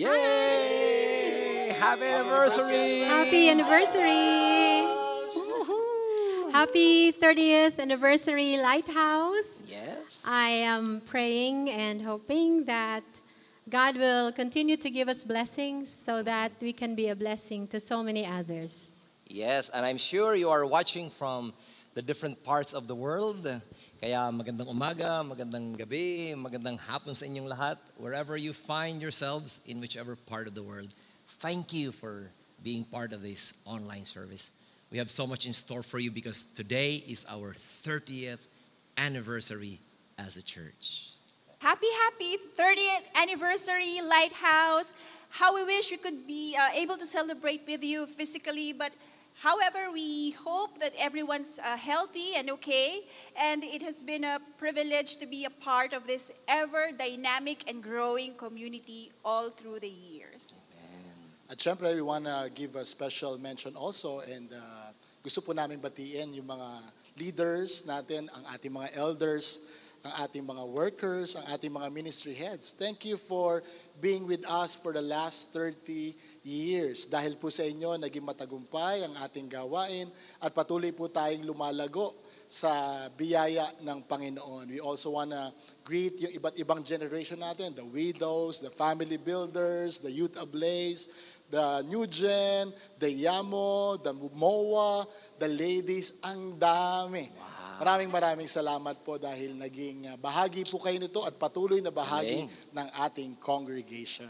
Yay! Happy anniversary! Happy anniversary! Happy 30th anniversary, Lighthouse. Yes. I am praying and hoping that God will continue to give us blessings so that we can be a blessing to so many others. Yes, and I'm sure you are watching from the different parts of the world. Kaya magandang umaga, magandang gabi, magandang hapon sa inyong lahat, wherever you find yourselves in whichever part of the world. Thank you for being part of this online service. We have so much in store for you because today is our 30th anniversary as a church. Happy, happy 30th anniversary, Lighthouse. How we wish we could be uh, able to celebrate with you physically, but however, we hope that everyone's uh, healthy and okay. And it has been a privilege to be a part of this ever dynamic and growing community all through the years. At syempre, we want to give a special mention also and uh, gusto po namin batiin yung mga leaders natin, ang ating mga elders, ang ating mga workers, ang ating mga ministry heads. Thank you for being with us for the last 30 years. Dahil po sa inyo, naging matagumpay ang ating gawain at patuloy po tayong lumalago sa biyaya ng Panginoon. We also want to greet yung iba't ibang generation natin, the widows, the family builders, the youth ablaze, the new gen, the yamo, the mowa, the ladies, ang dami. Maraming maraming salamat po dahil naging uh, bahagi po kayo nito at patuloy na bahagi Galing. ng ating congregation.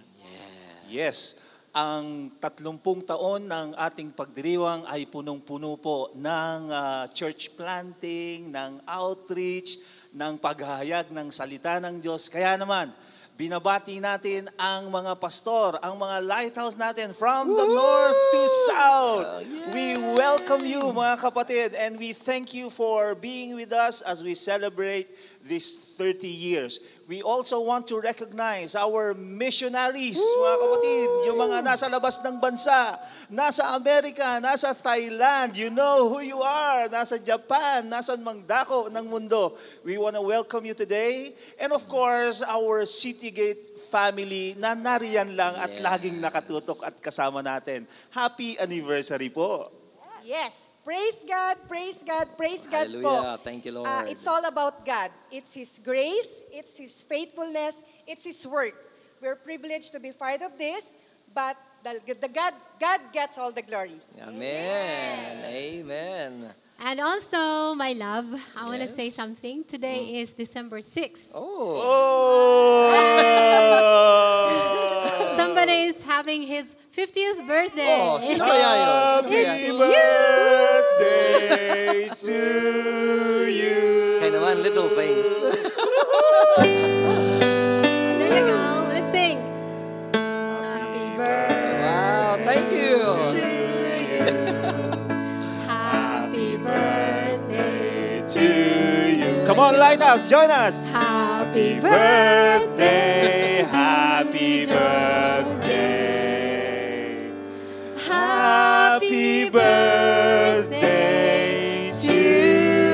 Yes. Ang 30 taon ng ating pagdiriwang ay punong-puno po ng ah, church planting, ng outreach, ng paghahayag ng salita ng Diyos. Kaya naman, binabati natin ang mga pastor, ang mga lighthouse natin from the north to south. We welcome you mga kapatid and we thank you for being with us as we celebrate these 30 years. We also want to recognize our missionaries, mga kapatid, yung mga nasa labas ng bansa, nasa Amerika, nasa Thailand, you know who you are, nasa Japan, nasa mangdako ng mundo. We want to welcome you today. And of course, our Citygate family na nariyan lang at Yes. laging nakatutok at kasama natin. Happy anniversary po. Yes. Praise God, praise God, praise God Hallelujah. po. Thank you, Lord. Ah, it's all about God. It's His grace, it's His faithfulness, it's His work. We're privileged to be part of this, but the, the God, God gets all the glory. Amen. Amen. And also, my love, I want to say something. Today is December 6th. Oh. Oh! Somebody is having his 50th birthday. Oh, sino kaya yun? Sino kaya It's yun? birthday to you. Kaya naman, little things. There you go. Let's sing. Happy birthday. wow, thank you. To you. Happy birthday. To you. Come on, Lighthouse, join us. Happy Birthday, happy birthday. Happy birthday to you.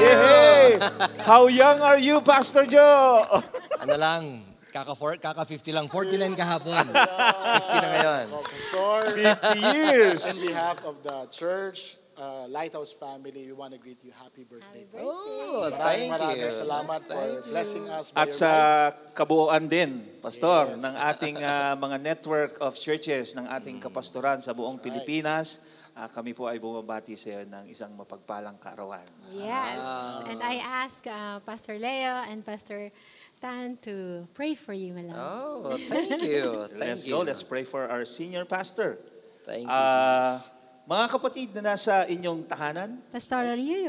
Yay! How young are you, Pastor Joe? ano lang, kaka, four, kaka 50 lang. 49 kahapon. 50 na ngayon. Well, Pastor, 50 years. on behalf of the church, uh, Lighthouse family, we want to greet you happy birthday. Oh, Maraming thank maraming you. salamat for blessing us by At your sa life. kabuuan din, Pastor, Yes. ng ating ah, mga network of churches, ng ating kapastoran sa buong That's right. Pilipinas, ah, kami po ay bumabati sa iyo ng isang mapagpalang kaarawan. Yes. And I ask uh, Pastor Leo and Pastor Tan to pray for you, love. Oh, thank you. Thank Let's you. go. Let's pray for our senior pastor. Thank you. Mga kapatid na nasa inyong tahanan,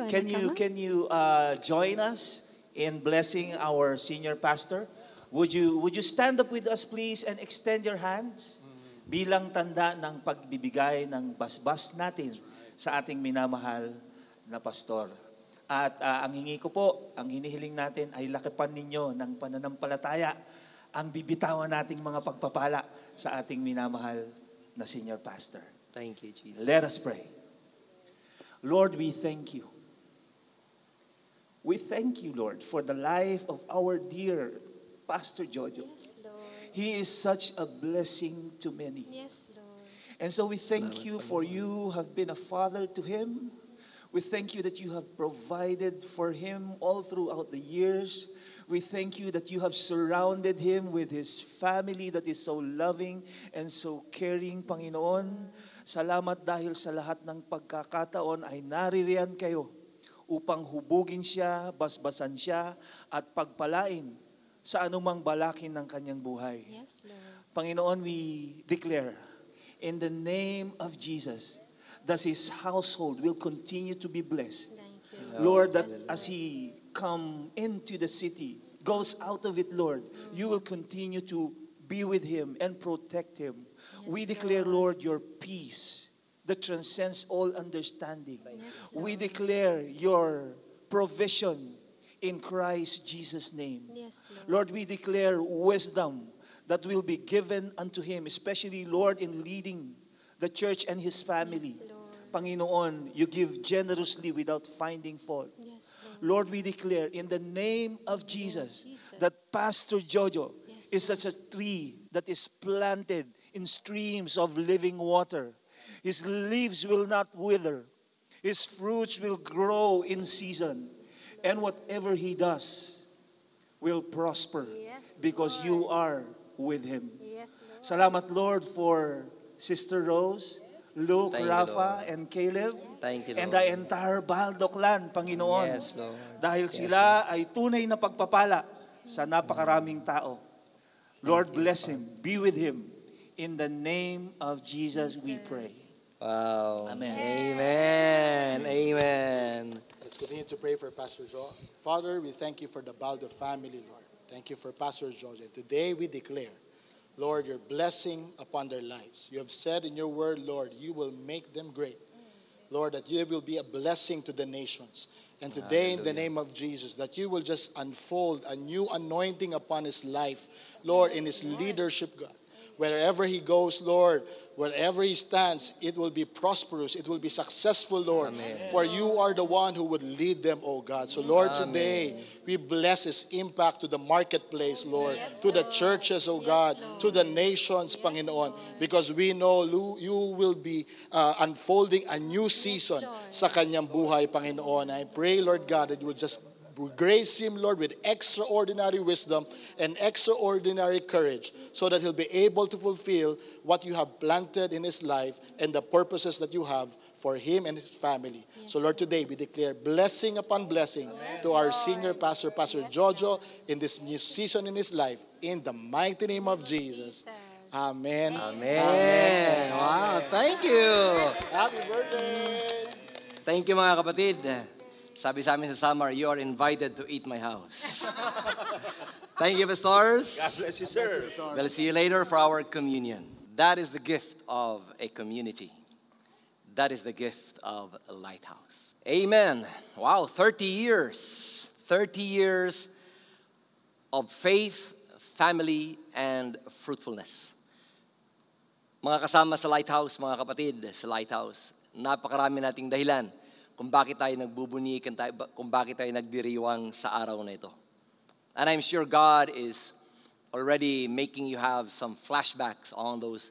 can you can you uh, join us in blessing our senior pastor? Would you would you stand up with us please and extend your hands bilang tanda ng pagbibigay ng basbas natin sa ating minamahal na pastor. At ah, ang hingi ko po, ang hinihiling natin ay lakipan ninyo ng pananampalataya ang bibitawan nating mga pagpapala sa ating minamahal na senior pastor. Thank you, Jesus. Let us pray. Lord, we thank you. We thank you, Lord, for the life of our dear Pastor Jojo. Yes, Lord. He is such a blessing to many. Yes, Lord. And so we thank you for you have been a father to him. We thank you that you have provided for him all throughout the years. We thank you that you have surrounded him with his family that is so loving and so caring, Panginoon. Salamat dahil sa lahat ng pagkakataon ay naririyan kayo upang hubugin siya, basbasan siya, at pagpalain sa anumang balakin ng kanyang buhay. Yes, Lord. Panginoon, we declare in the name of Jesus that his household will continue to be blessed. Thank you. Lord, that as he come into the city, goes out of it, Lord, you will continue to be with him and protect him. We declare, Lord, your peace that transcends all understanding. we declare your provision in Christ Jesus' name. Yes, Lord. Lord, we declare wisdom that will be given unto him, especially, Lord, in leading the church and his family. Yes, Panginoon, you give generously without finding fault. Yes, Lord. Lord, we declare in the name of Jesus Jesus. that Pastor Jojo is such a tree that is planted in streams of living water. His leaves will not wither, his fruits will grow in season, and whatever he does will prosper Yes, because you are with him. Yes, Lord. Salamat, Lord, for Sister Rose, Luke, Thank you, Rafa, Lord. and Caleb. Thank you, And Lord. the entire Baldo clan, Panginoon. Yes, Lord. Dahil Yes, sila ay tunay na pagpapala sa napakaraming tao. Lord, bless him. Be with him. In the name of Jesus, we pray. Wow. Amen. Amen. Amen. Let's continue to pray for Pastor Joe. Father, we thank you for the Baldo family, Lord. Thank you for Pastor George. And today we declare, Lord, your blessing upon their lives. You have said in your word, Lord, you will make them great. Lord, that you will be a blessing to the nations. And today, in the name of Jesus, that you will just unfold a new anointing upon his life, Lord, in his leadership, God. Wherever he goes, Lord, wherever he stands, it will be prosperous. It will be successful, Lord. For you are the one who would lead them, oh God. So, Lord, today we bless his impact to the marketplace, Lord, to the churches, oh God, to the nations, Panginoon, because we know you will be uh, unfolding a new season sa kanyang buhay, Panginoon. I pray, Lord God, that you will just grace him, Lord, with extraordinary wisdom and extraordinary courage so that he'll be able to fulfill what you have planted in his life and the purposes that you have for him and his family. So, Lord, today we declare blessing upon blessing to our senior pastor, Pastor Jojo, in this new season in his life. In the mighty name of Jesus. Amen. Amen. Wow. Thank you. Happy birthday. Thank you mga kapatid. Sabi sa amin sa summer, you are invited to eat my house. Thank you, pastors. God bless you, sir. We'll see you later for our communion. That is the gift of a community. That is the gift of a lighthouse. Amen. Wow, 30 years. 30 years of faith, family, and fruitfulness. Mga kasama sa lighthouse, mga kapatid sa lighthouse, napakarami nating dahilan kung bakit tayo nagbubunikan tayo, kung bakit tayo nagdiriwang sa araw na ito. And I'm sure God is already making you have some flashbacks on those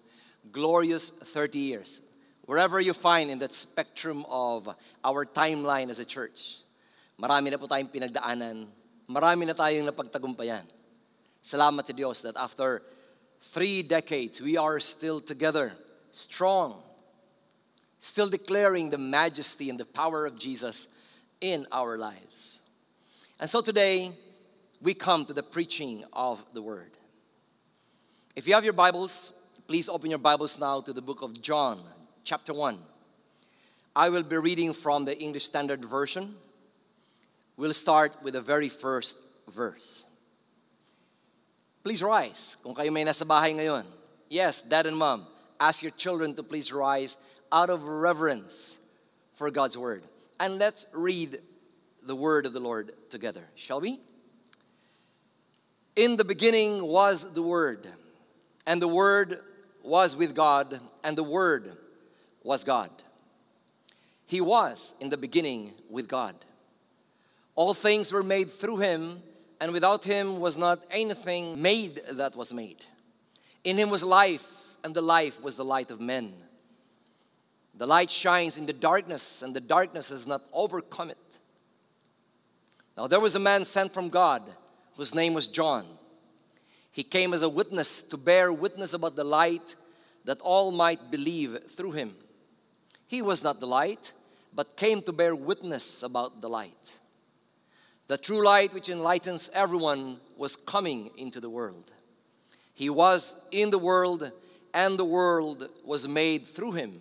glorious 30 years. Wherever you find in that spectrum of our timeline as a church, marami na po tayong pinagdaanan, marami na tayong napagtagumpayan. Salamat sa Diyos that after three decades, we are still together, strong, still declaring the majesty and the power of Jesus in our lives. And so today, we come to the preaching of the word. If you have your Bibles, please open your Bibles now to the book of John, chapter 1. I will be reading from the English Standard Version. We'll start with the very first verse. Please rise kung kayo may nasa bahay ngayon. Yes, dad and mom, ask your children to please rise out of reverence for God's word. And let's read the word of the Lord together, shall we? In the beginning was the Word, and the Word was with God, and the Word was God. He was in the beginning with God. All things were made through Him, and without him was not anything made that was made. In him was life, and the life was the light of men. The light shines in the darkness, and the darkness has not overcome it. Now there was a man sent from God whose name was John. He came as a witness to bear witness about the light that all might believe through him. He was not the light, but came to bear witness about the light. The true light, which enlightens everyone, was coming into the world. He was in the world, and the world was made through him.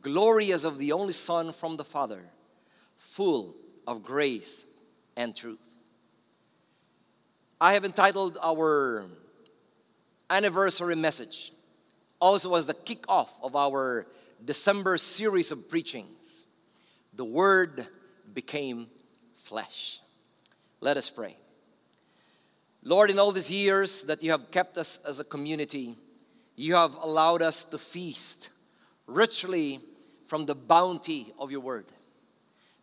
glory as of the only Son from the Father, full of grace and truth. I have entitled our anniversary message, also as the kickoff of our December series of preachings. The Word became flesh. Let us pray. Lord, in all these years that you have kept us as a community, you have allowed us to feast richly from the bounty of your word.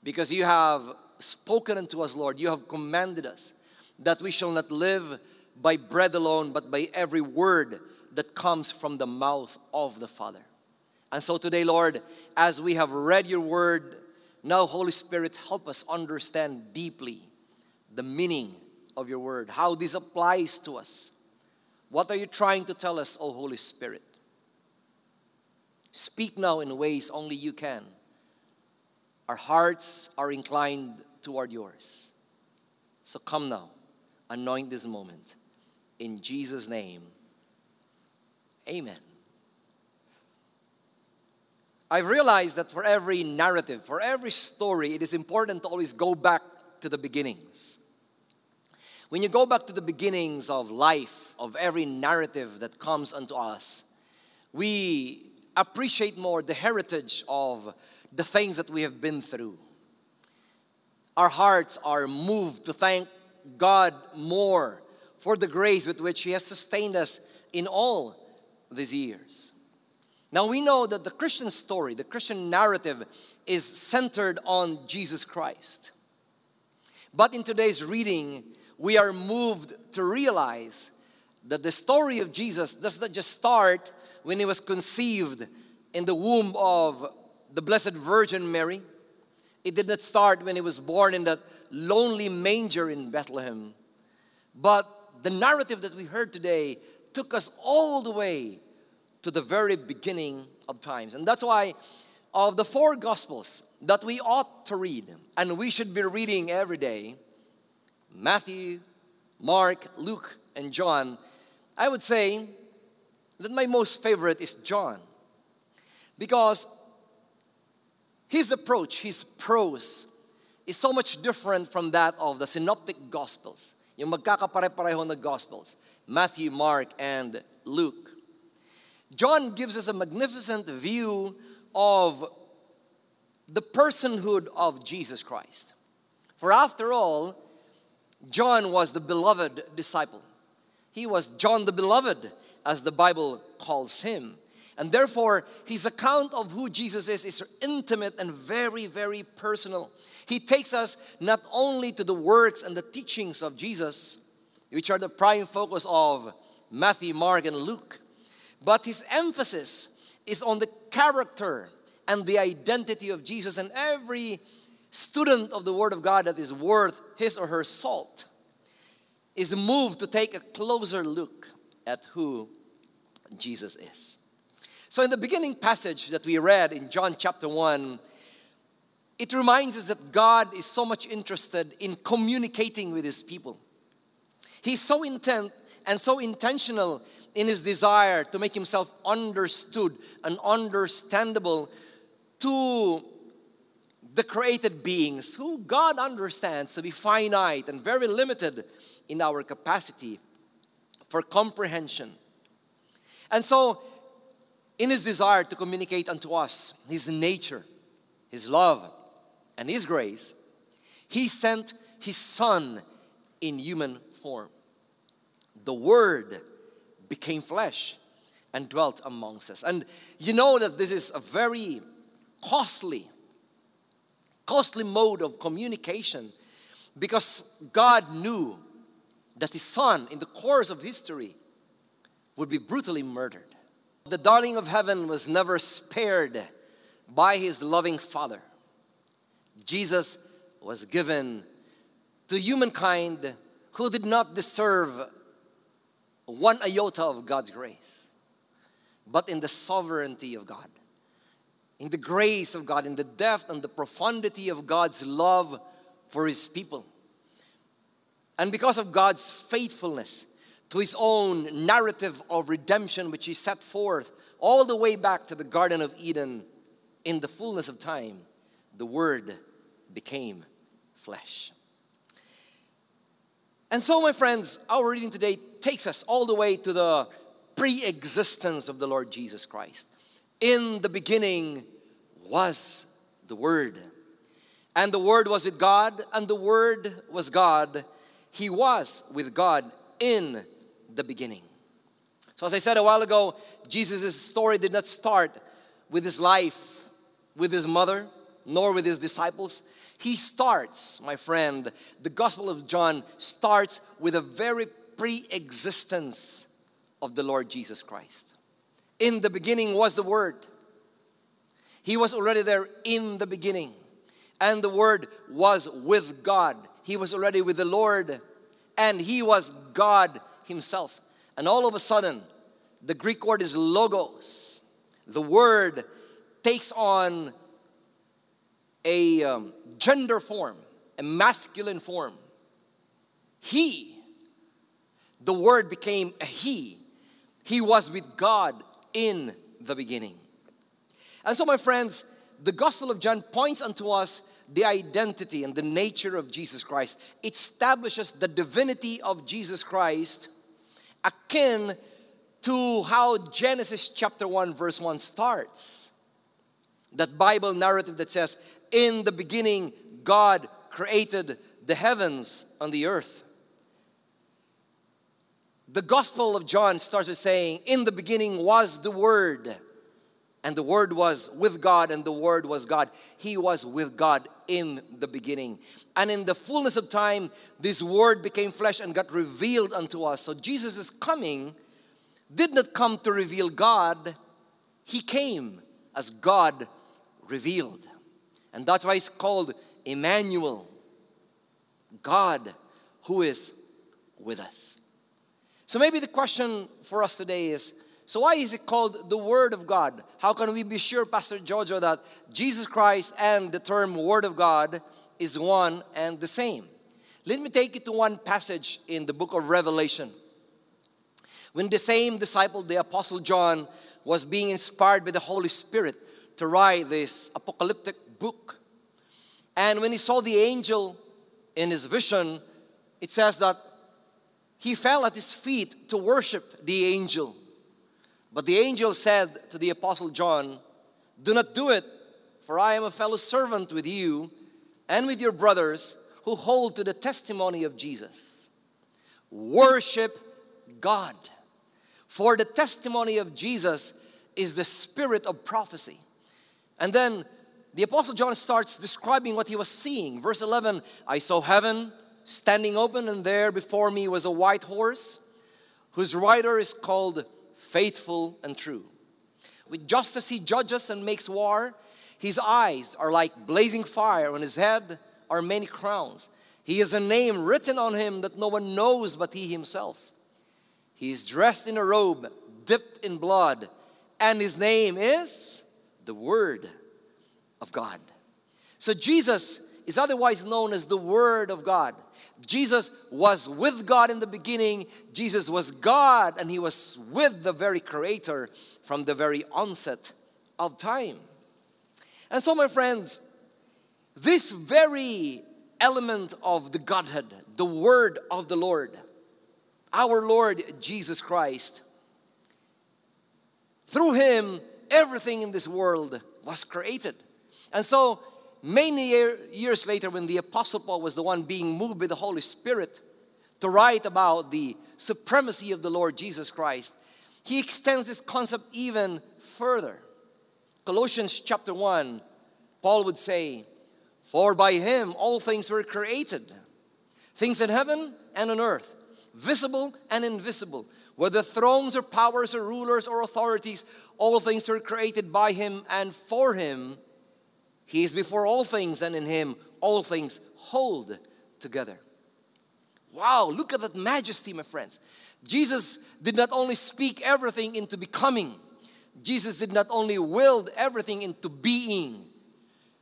Because you have spoken unto us, Lord, you have commanded us that we shall not live by bread alone, but by every word that comes from the mouth of the Father. And so today, Lord, as we have read your word, now, Holy Spirit, help us understand deeply the meaning of your word, how this applies to us. What are you trying to tell us, O Holy Spirit? Speak now in ways only you can. Our hearts are inclined toward yours. So come now, anoint this moment. In Jesus' name, amen. I've realized that for every narrative, for every story, it is important to always go back to the beginning. When you go back to the beginnings of life, of every narrative that comes unto us, we appreciate more the heritage of the things that we have been through. Our hearts are moved to thank God more for the grace with which He has sustained us in all these years. Now we know that the Christian story, the Christian narrative, is centered on Jesus Christ. But in today's reading, we are moved to realize that the story of Jesus does not just start when he was conceived in the womb of the Blessed Virgin Mary. It did not start when he was born in that lonely manger in Bethlehem. But the narrative that we heard today took us all the way to the very beginning of times. And that's why, of the four Gospels that we ought to read, and we should be reading every day, Matthew, Mark, Luke, and John, I would say that my most favorite is John. Because his approach, his prose, is so much different from that of the synoptic gospels. Yung magkakapare-pareho na gospels, Matthew, Mark, and Luke. John gives us a magnificent view of the personhood of Jesus Christ. For after all, John was the beloved disciple. He was John the Beloved, as the Bible calls him. And therefore, his account of who Jesus is is intimate and very, very personal. He takes us not only to the works and the teachings of Jesus, which are the prime focus of Matthew, Mark, and Luke, but his emphasis is on the character and the identity of Jesus and every student of the Word of God that is worth his or her salt is moved to take a closer look at who Jesus is. So, in the beginning passage that we read in John chapter 1, it reminds us that God is so much interested in communicating with his people. He's so intent and so intentional in his desire to make himself understood and understandable to the created beings who God understands to be finite and very limited in our capacity for comprehension. And so, in his desire to communicate unto us his nature, his love, and his grace, he sent his son in human form. The Word became flesh and dwelt amongst us. And you know that this is a very costly, costly mode of communication because God knew that his son, in the course of history, would be brutally murdered. The darling of heaven was never spared by his loving father. Jesus was given to humankind who did not deserve one iota of God's grace, but in the sovereignty of God, in the grace of God, in the depth and the profundity of God's love for His people. And because of God's faithfulness to His own narrative of redemption, which He set forth all the way back to the Garden of Eden in the fullness of time, the Word became flesh. And so, my friends, our reading today takes us all the way to the pre existence of the Lord Jesus Christ. In the beginning was the Word. And the Word was with God, and the Word was God. He was with God in the beginning. So, as I said a while ago, Jesus' story did not start with his life, with his mother, nor with his disciples. He starts, my friend, the Gospel of John starts with a very pre existence of the Lord Jesus Christ. In the beginning was the Word. He was already there in the beginning. And the Word was with God. He was already with the Lord. And He was God Himself. And all of a sudden, the Greek word is logos. The Word takes on a um, gender form, a masculine form. He, the word became a he. He was with God in the beginning. And so, my friends, the Gospel of John points unto us the identity and the nature of Jesus Christ. It establishes the divinity of Jesus Christ akin to how Genesis chapter 1 verse 1 starts. That Bible narrative that says, in the beginning, God created the heavens and the earth. The Gospel of John starts with saying, In the beginning was the Word, and the Word was with God, and the Word was God. He was with God in the beginning. And in the fullness of time, this Word became flesh and got revealed unto us. So Jesus' coming did not come to reveal God, He came as God revealed. And that's why it's called Emmanuel, God who is with us. So maybe the question for us today is so why is it called the Word of God? How can we be sure, Pastor Jojo, that Jesus Christ and the term Word of God is one and the same? Let me take you to one passage in the book of Revelation. When the same disciple, the Apostle John, was being inspired by the Holy Spirit to write this apocalyptic book. And when he saw the angel in his vision, it says that he fell at his feet to worship the angel. But the angel said to the apostle John, Do not do it, for I am a fellow servant with you and with your brothers who hold to the testimony of Jesus. Worship God. For the testimony of Jesus is the spirit of prophecy. And then the Apostle John starts describing what he was seeing. Verse 11 I saw heaven standing open, and there before me was a white horse, whose rider is called Faithful and True. With justice he judges and makes war. His eyes are like blazing fire, on his head are many crowns. He has a name written on him that no one knows but he himself. He is dressed in a robe dipped in blood, and his name is the Word of God. So Jesus is otherwise known as the Word of God. Jesus was with God in the beginning. Jesus was God and he was with the very Creator from the very onset of time. And so, my friends, this very element of the Godhead, the Word of the Lord, our Lord Jesus Christ. Through him, everything in this world was created. And so, many year, years later, when the Apostle Paul was the one being moved by the Holy Spirit to write about the supremacy of the Lord Jesus Christ, he extends this concept even further. Colossians chapter 1, Paul would say, For by him all things were created, things in heaven and on earth, visible and invisible, whether thrones or powers or rulers or authorities, all things were created by him and for him. He is before all things, and in him all things hold together. Wow, look at that majesty, my friends. Jesus did not only speak everything into becoming, Jesus did not only willed everything into being,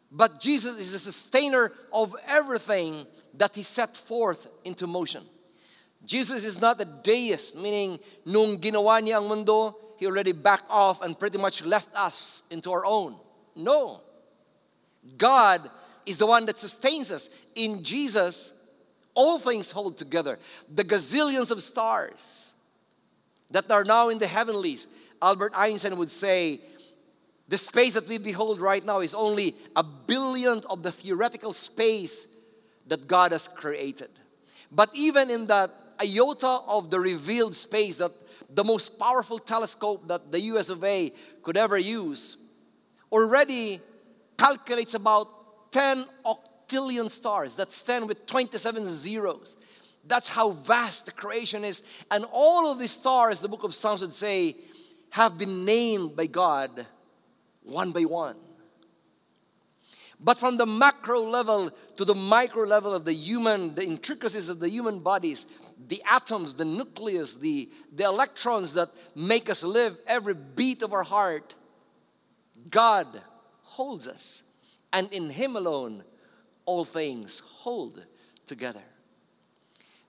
but Jesus is the sustainer of everything that he set forth into motion. Jesus is not a deist, meaning nung ginawa niya ang mundo, he already backed off and pretty much left us into our own. No. God is the one that sustains us. In Jesus, all things hold together. The gazillions of stars that are now in the heavenlies. Albert Einstein would say, the space that we behold right now is only a billionth of the theoretical space that God has created. But even in that iota of the revealed space that the most powerful telescope that the US of A could ever use already calculates about 10 octillion stars. That's 10 with 27 zeros. That's how vast the creation is. And all of these stars, the book of Psalms would say, have been named by God one by one. But from the macro level to the micro level of the human, the intricacies of the human bodies, the atoms, the nucleus, the, the electrons that make us live, every beat of our heart, God holds us. And in Him alone, all things hold together.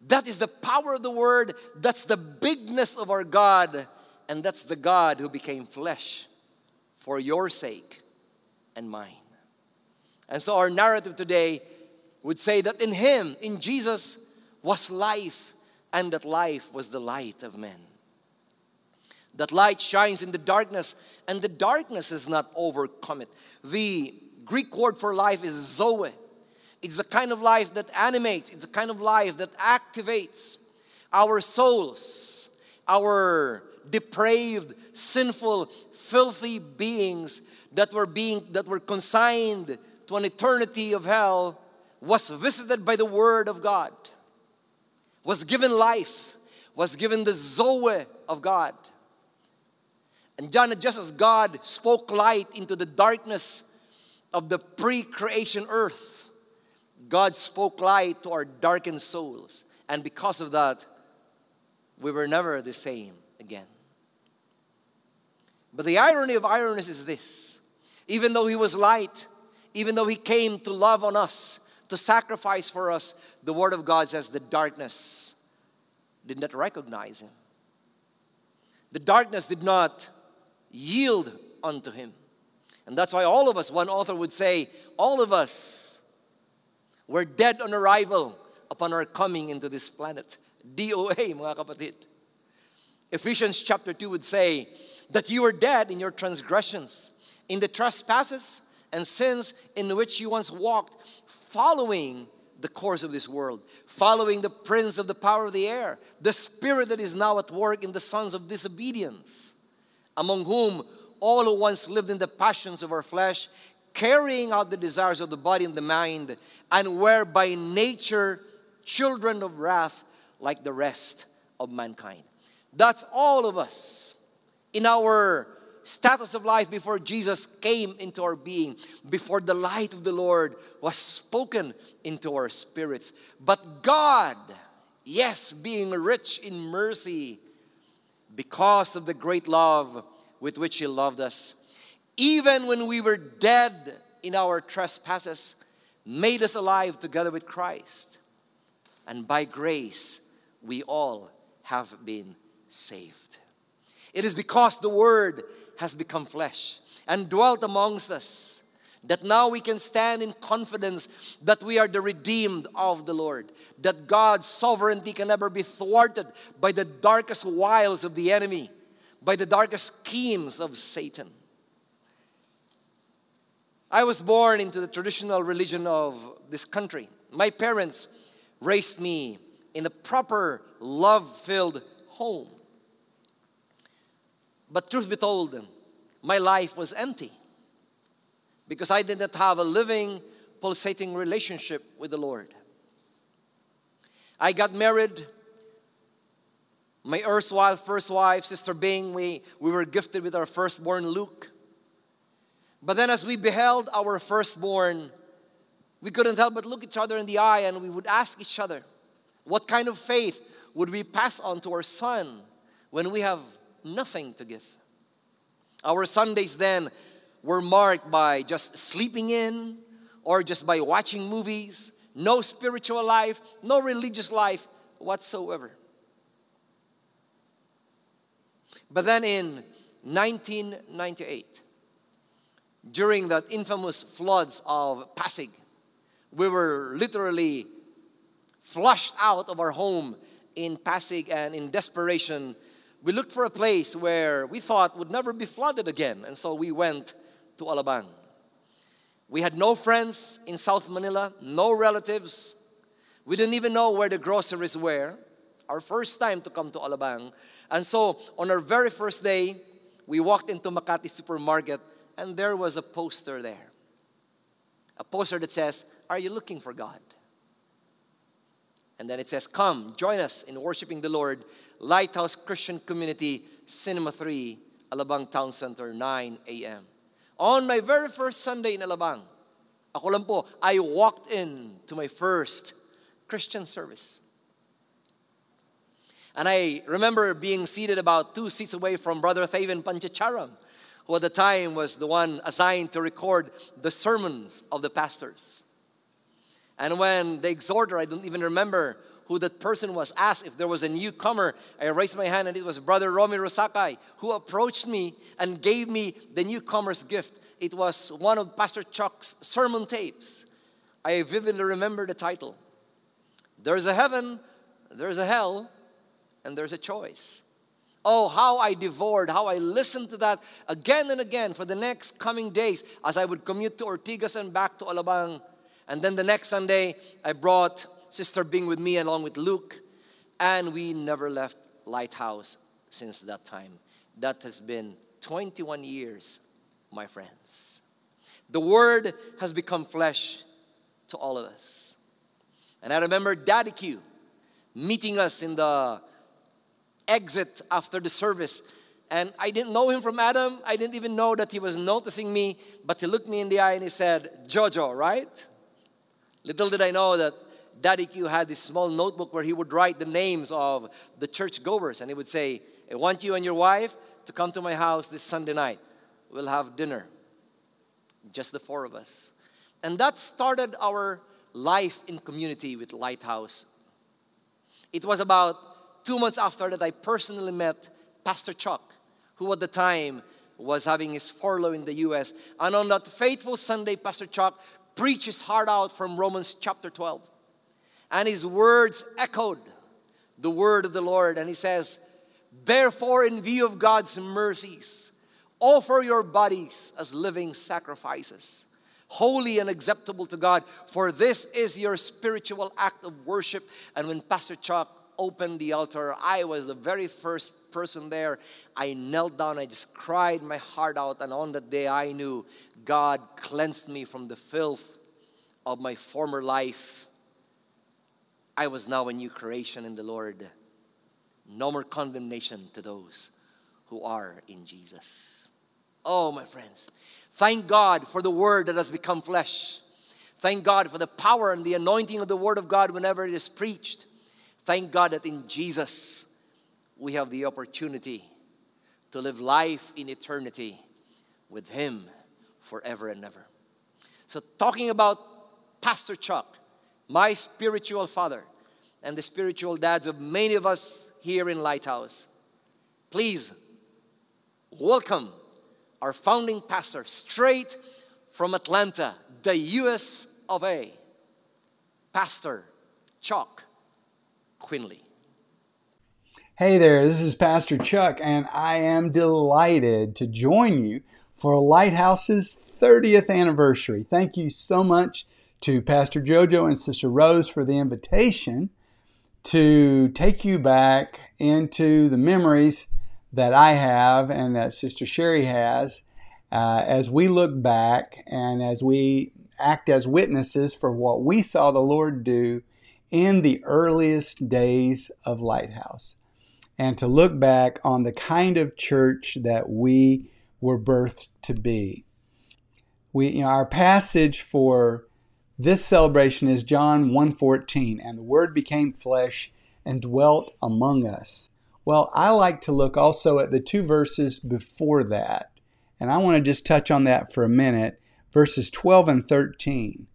That is the power of the Word. That's the bigness of our God. And that's the God who became flesh for your sake and mine. And so our narrative today would say that in Him, in Jesus, was life, and that life was the light of men. That light shines in the darkness, and the darkness has not overcome it. The Greek word for life is zoe. It's the kind of life that animates, it's the kind of life that activates our souls, our depraved, sinful, filthy beings that were being that were consigned to an eternity of hell was visited by the word of God was given life was given the zoe of God and John just as God spoke light into the darkness of the pre-creation earth God spoke light to our darkened souls. And because of that we were never the same again. But the irony of ironies is this. Even though he was light, even though he came to love on us, to sacrifice for us, the word of God says the darkness did not recognize him. The darkness did not yield unto him. And that's why all of us, one author would say, all of us were dead on arrival upon our coming into this planet. DOA, mga kapatid. Ephesians chapter 2 would say, that you were dead in your transgressions, in the trespasses and sins in which you once walked, following the course of this world, following the prince of the power of the air, the spirit that is now at work in the sons of disobedience, among whom all who once lived in the passions of our flesh, carrying out the desires of the body and the mind, and were by nature children of wrath like the rest of mankind. That's all of us in our status of life before Jesus came into our being, before the light of the Lord was spoken into our spirits. But God, yes, being rich in mercy, because of the great love with which He loved us, even when we were dead in our trespasses, made us alive together with Christ. And by grace, we all have been saved. It is because the Word has become flesh and dwelt amongst us That now we can stand in confidence that we are the redeemed of the Lord. That God's sovereignty can never be thwarted by the darkest wiles of the enemy, by the darkest schemes of Satan. I was born into the traditional religion of this country. My parents raised me in a proper, love filled home. But truth be told, my life was empty because I did not have a living, pulsating relationship with the Lord. I got married. My erstwhile first wife, Sister Bing, we, we were gifted with our firstborn Luke. But then, as we beheld our firstborn, we couldn't help but look each other in the eye and we would ask each other, what kind of faith would we pass on to our son when we have nothing to give? Our Sundays then were marked by just sleeping in or just by watching movies, no spiritual life, no religious life whatsoever. But then in 1998, during that infamous floods of Pasig, we were literally flushed out of our home in Pasig and in desperation. We looked for a place where we thought would never be flooded again, and so we went to Alabang. We had no friends in South Manila, no relatives. We didn't even know where the groceries were. Our first time to come to Alabang. And so on our very first day, we walked into Makati supermarket and there was a poster there. A poster that says, Are you looking for God? And then it says, Come, join us in worshiping the Lord, Lighthouse Christian Community, Cinema 3, Alabang Town Center, 9 a.m. On my very first Sunday in Alabang, ako lang po, I walked in to my first Christian service. And I remember being seated about two seats away from Brother Thaven Panchacharam, who at the time was the one assigned to record the sermons of the pastors. And when the exhorter, I don't even remember who that person was, asked if there was a newcomer, I raised my hand and it was Brother Romy Rosakai who approached me and gave me the newcomer's gift. It was one of Pastor Chuck's sermon tapes. I vividly remember the title There's a heaven, there's a hell, and there's a choice. Oh, how I devoured, how I listened to that again and again for the next coming days as I would commute to Ortigas and back to Alabang. And then the next Sunday, I brought Sister Bing with me along with Luke, and we never left Lighthouse since that time. That has been 21 years, my friends. The Word has become flesh to all of us. And I remember Daddy Q meeting us in the exit after the service. And I didn't know him from Adam. I didn't even know that he was noticing me, but he looked me in the eye and he said, Jojo, right? Little did I know that Daddy Q had this small notebook where he would write the names of the church goers and he would say, I want you and your wife to come to my house this Sunday night. We'll have dinner. Just the four of us. And that started our life in community with Lighthouse. It was about two months after that, I personally met Pastor Chuck, who at the time was having his furlough in the US. And on that faithful Sunday, Pastor Chuck preached his heart out from Romans chapter 12. And his words echoed the word of the Lord. And he says, Therefore, in view of God's mercies, offer your bodies as living sacrifices, holy and acceptable to God, for this is your spiritual act of worship. And when Pastor Chuck opened the altar, I was the very first person there. I knelt down, I just cried my heart out, and on that day I knew God cleansed me from the filth of my former life. I was now a new creation in the Lord. No more condemnation to those who are in Jesus. Oh, my friends, thank God for the word that has become flesh. Thank God for the power and the anointing of the word of God whenever it is preached. Thank God that in Jesus we have the opportunity to live life in eternity with Him forever and ever. So, talking about Pastor Chuck, my spiritual father, and the spiritual dads of many of us here in Lighthouse, please welcome our founding pastor straight from Atlanta, the US of A, Pastor Chuck Quinley. Hey there, this is Pastor Chuck, and I am delighted to join you for Lighthouse's 30th anniversary. Thank you so much to Pastor Jojo and Sister Rose for the invitation to take you back into the memories that I have and that Sister Sherry has uh, as we look back and as we act as witnesses for what we saw the Lord do in the earliest days of Lighthouse. And to look back on the kind of church that we were birthed to be. We, you know, our passage for this celebration is John 1:14, and the word became flesh and dwelt among us. Well, I like to look also at the two verses before that. And I want to just touch on that for a minute, verses 12 and 13.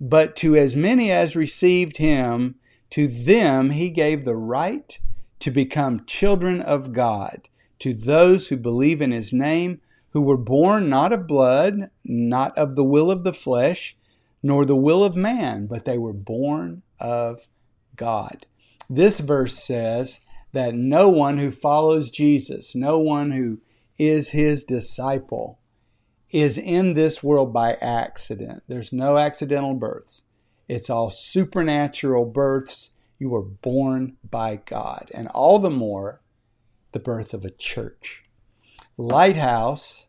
But to as many as received him, to them he gave the right to become children of God, to those who believe in his name, who were born not of blood, not of the will of the flesh, nor the will of man, but they were born of God. This verse says that no one who follows Jesus, no one who is his disciple, is in this world by accident. There's no accidental births. It's all supernatural births. You were born by God. And all the more, the birth of a church. Lighthouse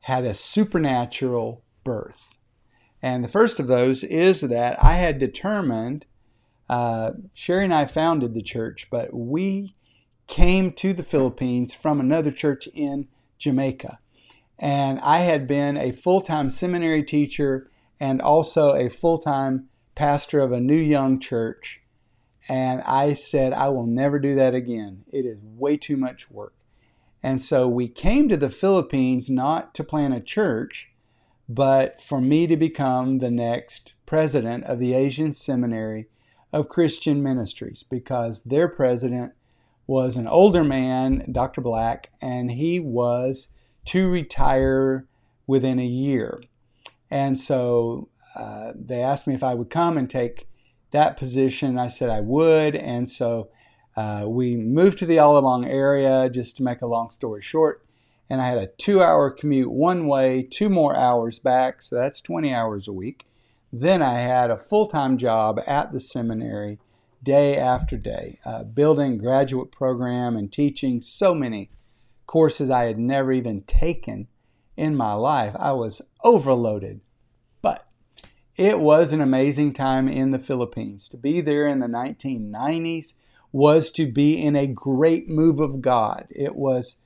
had a supernatural birth. And the first of those is that I had determined, uh, Sherry and I founded the church, but we came to the Philippines from another church in Jamaica. And I had been a full time seminary teacher and also a full time pastor of a new young church. And I said, I will never do that again. It is way too much work. And so we came to the Philippines not to plant a church, but for me to become the next president of the Asian Seminary of Christian Ministries because their president was an older man, Dr. Black, and he was to retire within a year. And so uh, they asked me if I would come and take that position. I said I would. And so uh, we moved to the Alabang area, just to make a long story short, and I had a two hour commute one way, two more hours back, so that's 20 hours a week. Then I had a full time job at the seminary day after day, uh, building graduate program and teaching so many courses I had never even taken in my life. I was overloaded. But it was an amazing time in the Philippines. To be there in the 1990s, was to be in a great move of God. It was,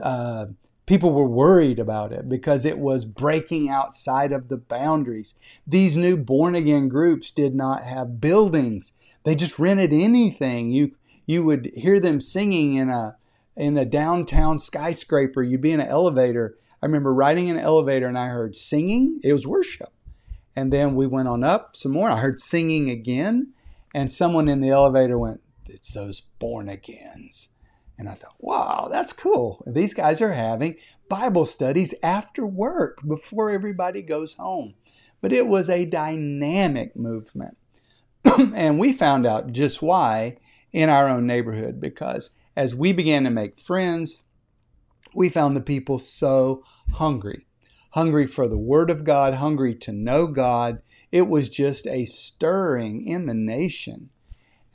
uh, people were worried about it because it was breaking outside of the boundaries. These new born again groups did not have buildings, they just rented anything. You, you would hear them singing in a, in a downtown skyscraper. You'd be in an elevator. I remember riding in an elevator and I heard singing. It was worship. And then we went on up some more. I heard singing again. And someone in the elevator went, it's those born agains. And I thought, wow, that's cool. These guys are having Bible studies after work before everybody goes home. But it was a dynamic movement. and we found out just why in our own neighborhood because as we began to make friends, we found the people so hungry. Hungry for the Word of God, hungry to know God. It was just a stirring in the nation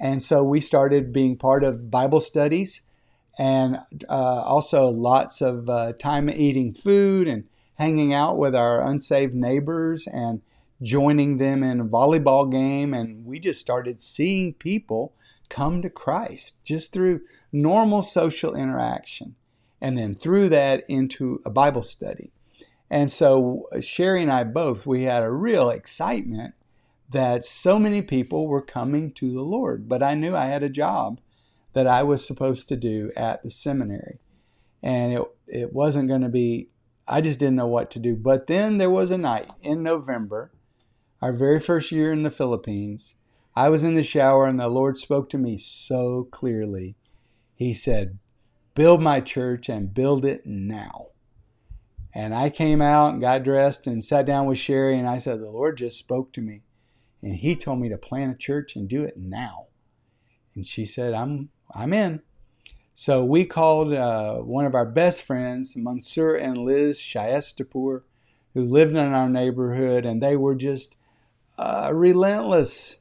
and so we started being part of Bible studies and uh, also lots of uh, time eating food and hanging out with our unsaved neighbors and joining them in a volleyball game. And we just started seeing people come to Christ just through normal social interaction. And then through that into a Bible study. And so Sherry and I both, we had a real excitement that so many people were coming to the Lord. But I knew I had a job that I was supposed to do at the seminary. And it, it wasn't going to be, I just didn't know what to do. But then there was a night in November, our very first year in the Philippines. I was in the shower and the Lord spoke to me so clearly. He said, Build my church and build it now. And I came out and got dressed and sat down with Sherry, and I said, The Lord just spoke to me. And He told me to plant a church and do it now. And she said, I'm, I'm in. So we called uh, one of our best friends, Mansur and Liz Shayestapur, who lived in our neighborhood, and they were just uh, relentless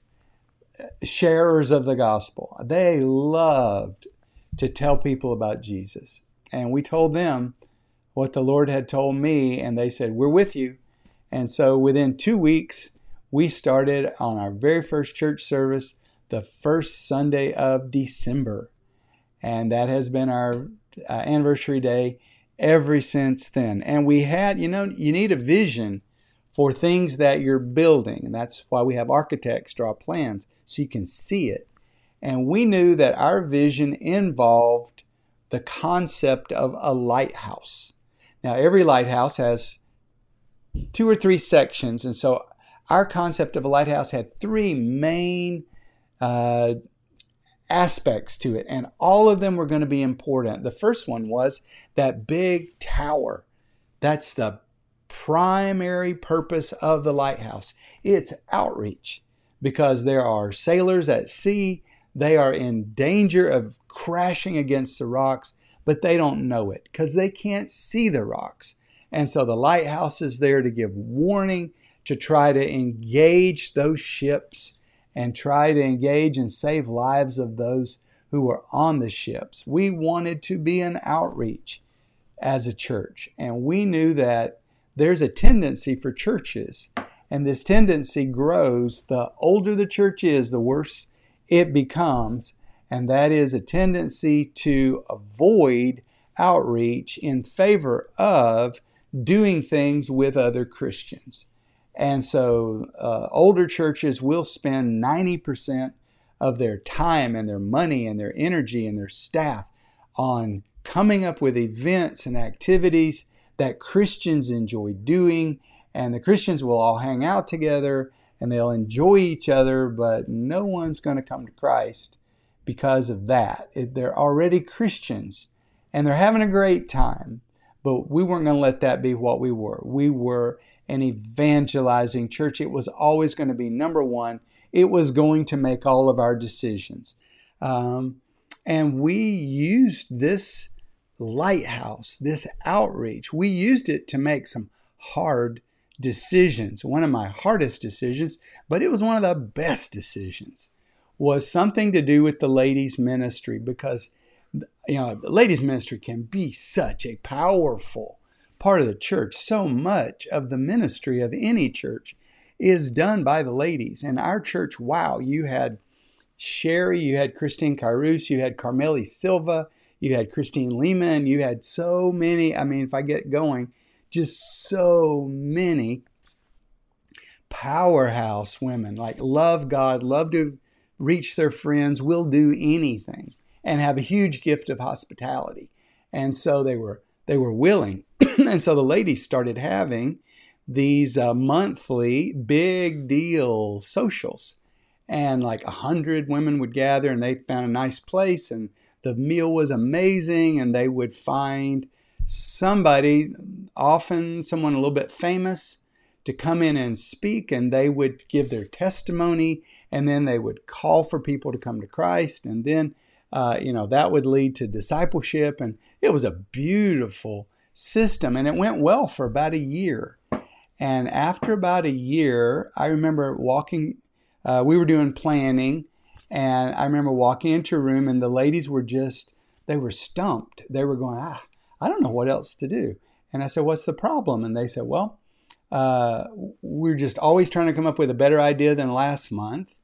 sharers of the gospel. They loved to tell people about Jesus. And we told them what the Lord had told me, and they said, We're with you. And so within two weeks, we started on our very first church service the first Sunday of December. And that has been our uh, anniversary day ever since then. And we had, you know, you need a vision for things that you're building. And that's why we have architects draw plans so you can see it. And we knew that our vision involved the concept of a lighthouse. Now, every lighthouse has two or three sections. And so our concept of a lighthouse had three main uh, aspects to it, and all of them were going to be important. The first one was that big tower. That's the primary purpose of the lighthouse. It's outreach because there are sailors at sea. They are in danger of crashing against the rocks, but they don't know it because they can't see the rocks. And so the lighthouse is there to give warning, to try to engage those ships and try to engage and save lives of those who were on the ships. We wanted to be an outreach as a church, and we knew that there's a tendency for churches, and this tendency grows. The older the church is, the worse it becomes, and that is a tendency to avoid outreach in favor of doing things with other Christians. And so uh, older churches will spend 90% of their time and their money and their energy and their staff on coming up with events and activities that Christians enjoy doing. And the Christians will all hang out together and they'll enjoy each other, but no one's going to come to Christ because of that. It, they're already Christians and they're having a great time, but we weren't going to let that be what we were. We were an evangelizing church. It was always going to be number one. It was going to make all of our decisions. Um, and we used this lighthouse, this outreach, we used it to make some hard decisions. One of my hardest decisions, but it was one of the best decisions, was something to do with the ladies' ministry because you know the ladies' ministry can be such a powerful part of the church. So much of the ministry of any church is done by the ladies. And our church, wow, you had Sherry, you had Christine Kairos, you had Carmeli Silva, you had Christine Lehman, you had so many. I mean, if I get going, just so many powerhouse women like love God, love to reach their friends, will do anything, and have a huge gift of hospitality. And so they were they were willing and so the ladies started having these uh, monthly big deal socials. And like a hundred women would gather and they found a nice place and the meal was amazing and they would find somebody, often someone a little bit famous, to come in and speak and they would give their testimony and then they would call for people to come to Christ and then uh, you know that would lead to discipleship and it was a beautiful system. And it went well for about a year. And after about a year, I remember walking, uh, we were doing planning, and I remember walking into a room, and the ladies were just, they were stumped. They were going, ah, I don't know what else to do. And I said, What's the problem? And they said, Well, uh, we're just always trying to come up with a better idea than last month.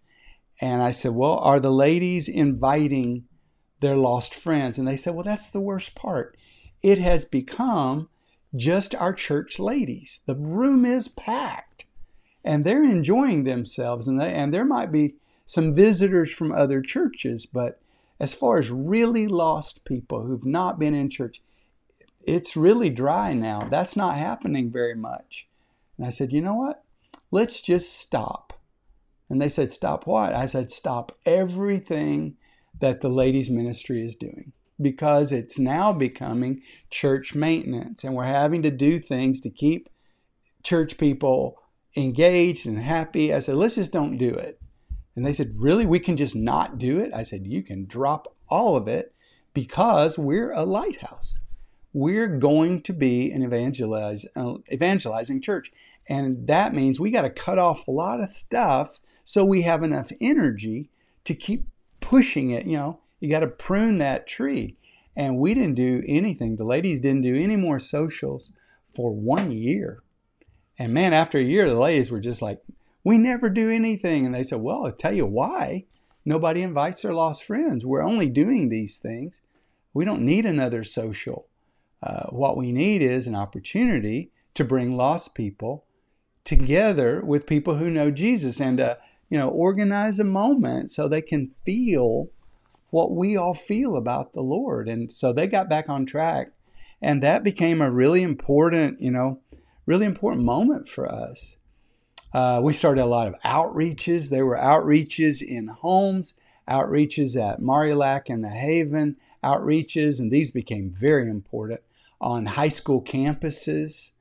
And I said, Well, are the ladies inviting their lost friends? And they said, Well, that's the worst part it has become just our church ladies. The room is packed and they're enjoying themselves, and, they, and there might be some visitors from other churches, but as far as really lost people who've not been in church, it's really dry now. That's not happening very much. And I said, you know what? Let's just stop. And they said, stop what? I said, stop everything that the ladies' ministry is doing. because it's now becoming church maintenance and we're having to do things to keep church people engaged and happy. I said, let's just don't do it. And they said, really? We can just not do it? I said, you can drop all of it because we're a lighthouse. We're going to be an evangelize, uh, evangelizing church. And that means we got to cut off a lot of stuff so we have enough energy to keep pushing it. You know, you got to prune that tree. And we didn't do anything. The ladies didn't do any more socials for one year. And man, after a year, the ladies were just like, we never do anything. And they said, well, I'll tell you why. Nobody invites their lost friends. We're only doing these things. We don't need another social. Uh, what we need is an opportunity to bring lost people together with people who know Jesus and uh, you know organize a moment so they can feel what we all feel about the Lord. And so they got back on track, and that became a really important you know really important moment for us. Uh, we started a lot of outreaches. There were outreaches in homes, outreaches at Marillac and the Haven, outreaches, and these became very important on high school campuses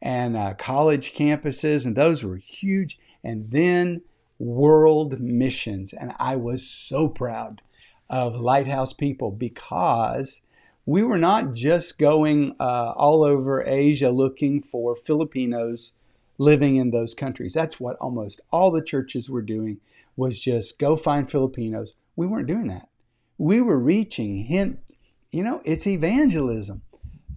and uh, college campuses, and those were huge. And then world missions. And I was so proud of Lighthouse people because we were not just going uh, all over Asia looking for Filipinos living in those countries. That's what almost all the churches were doing was just go find Filipinos. We weren't doing that. We were reaching hint, you know, it's evangelism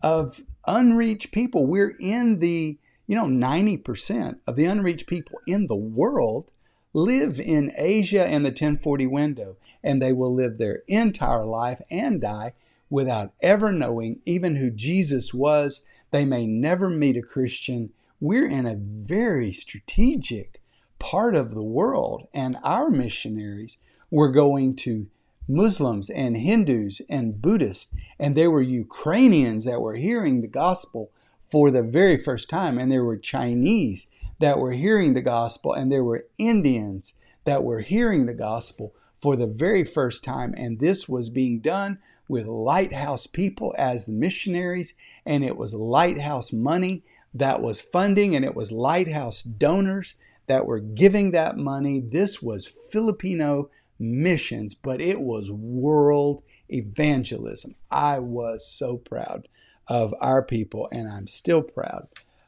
of unreached people. We're in the, you know, 90% of the unreached people in the world live in Asia and the 1040 window, and they will live their entire life and die without ever knowing even who Jesus was. They may never meet a Christian. We're in a very strategic part of the world, and our missionaries were going to Muslims and Hindus and Buddhists, and there were Ukrainians that were hearing the gospel for the very first time, and there were Chinese that were hearing the gospel, and there were Indians that were hearing the gospel for the very first time, and this was being done with lighthouse people as the missionaries, and it was lighthouse money that was funding, and it was lighthouse donors that were giving that money. This was Filipino missions, but it was world evangelism. I was so proud of our people, and I'm still proud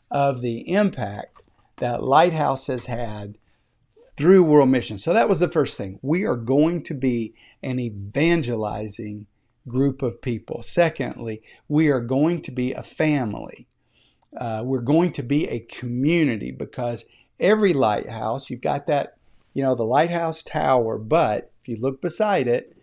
of the impact that Lighthouse has had through world missions. So that was the first thing. We are going to be an evangelizing group of people. Secondly, we are going to be a family. Uh, we're going to be a community because every lighthouse, you've got that you know, the lighthouse tower, but if you look beside it,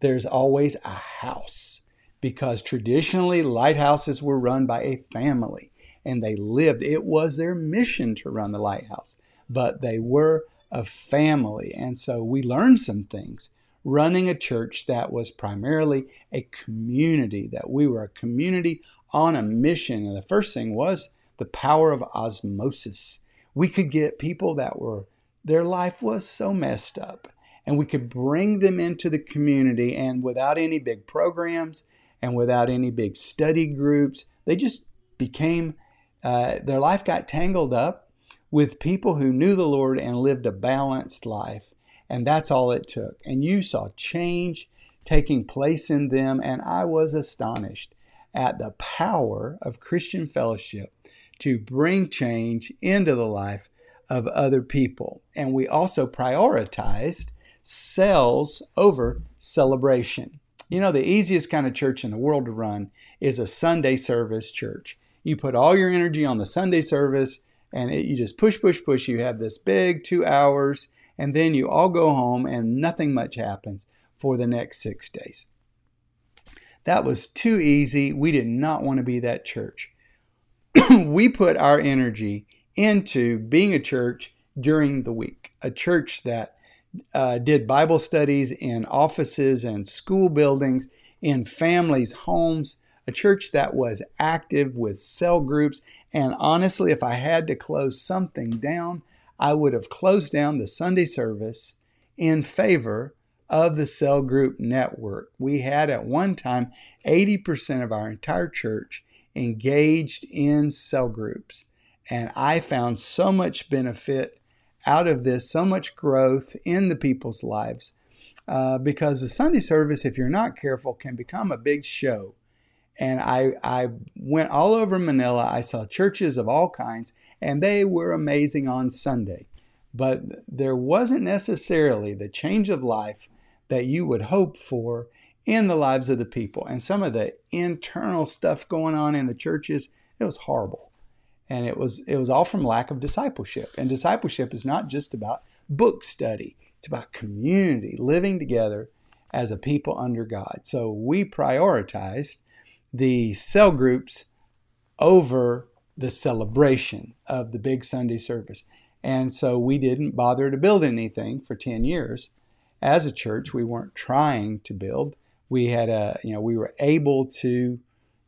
there's always a house because traditionally lighthouses were run by a family and they lived. It was their mission to run the lighthouse, but they were a family. And so we learned some things running a church that was primarily a community, that we were a community on a mission. And the first thing was the power of osmosis. We could get people that were their life was so messed up. And we could bring them into the community, and without any big programs and without any big study groups, they just became, uh, their life got tangled up with people who knew the Lord and lived a balanced life. And that's all it took. And you saw change taking place in them, and I was astonished at the power of Christian fellowship to bring change into the life of other people. And we also prioritized cells over celebration. You know, the easiest kind of church in the world to run is a Sunday service church. You put all your energy on the Sunday service and it, you just push, push, push. You have this big two hours, and then you all go home and nothing much happens for the next six days. That was too easy. We did not want to be that church. we put our energy into being a church during the week, a church that uh, did Bible studies in offices and school buildings, in families' homes, a church that was active with cell groups. And honestly, if I had to close something down, I would have closed down the Sunday service in favor of the cell group network. We had at one time 80% of our entire church engaged in cell groups. And I found so much benefit out of this, so much growth in the people's lives. Uh, because the Sunday service, if you're not careful, can become a big show. And I, I went all over Manila. I saw churches of all kinds, and they were amazing on Sunday. But there wasn't necessarily the change of life that you would hope for in the lives of the people. And some of the internal stuff going on in the churches, it was horrible. And it was it was all from lack of discipleship. And discipleship is not just about book study. It's about community, living together as a people under God. So we prioritized the cell groups over the celebration of the big Sunday service. And so we didn't bother to build anything for 10 years. As a church, we weren't trying to build. We had a, you know, we were able to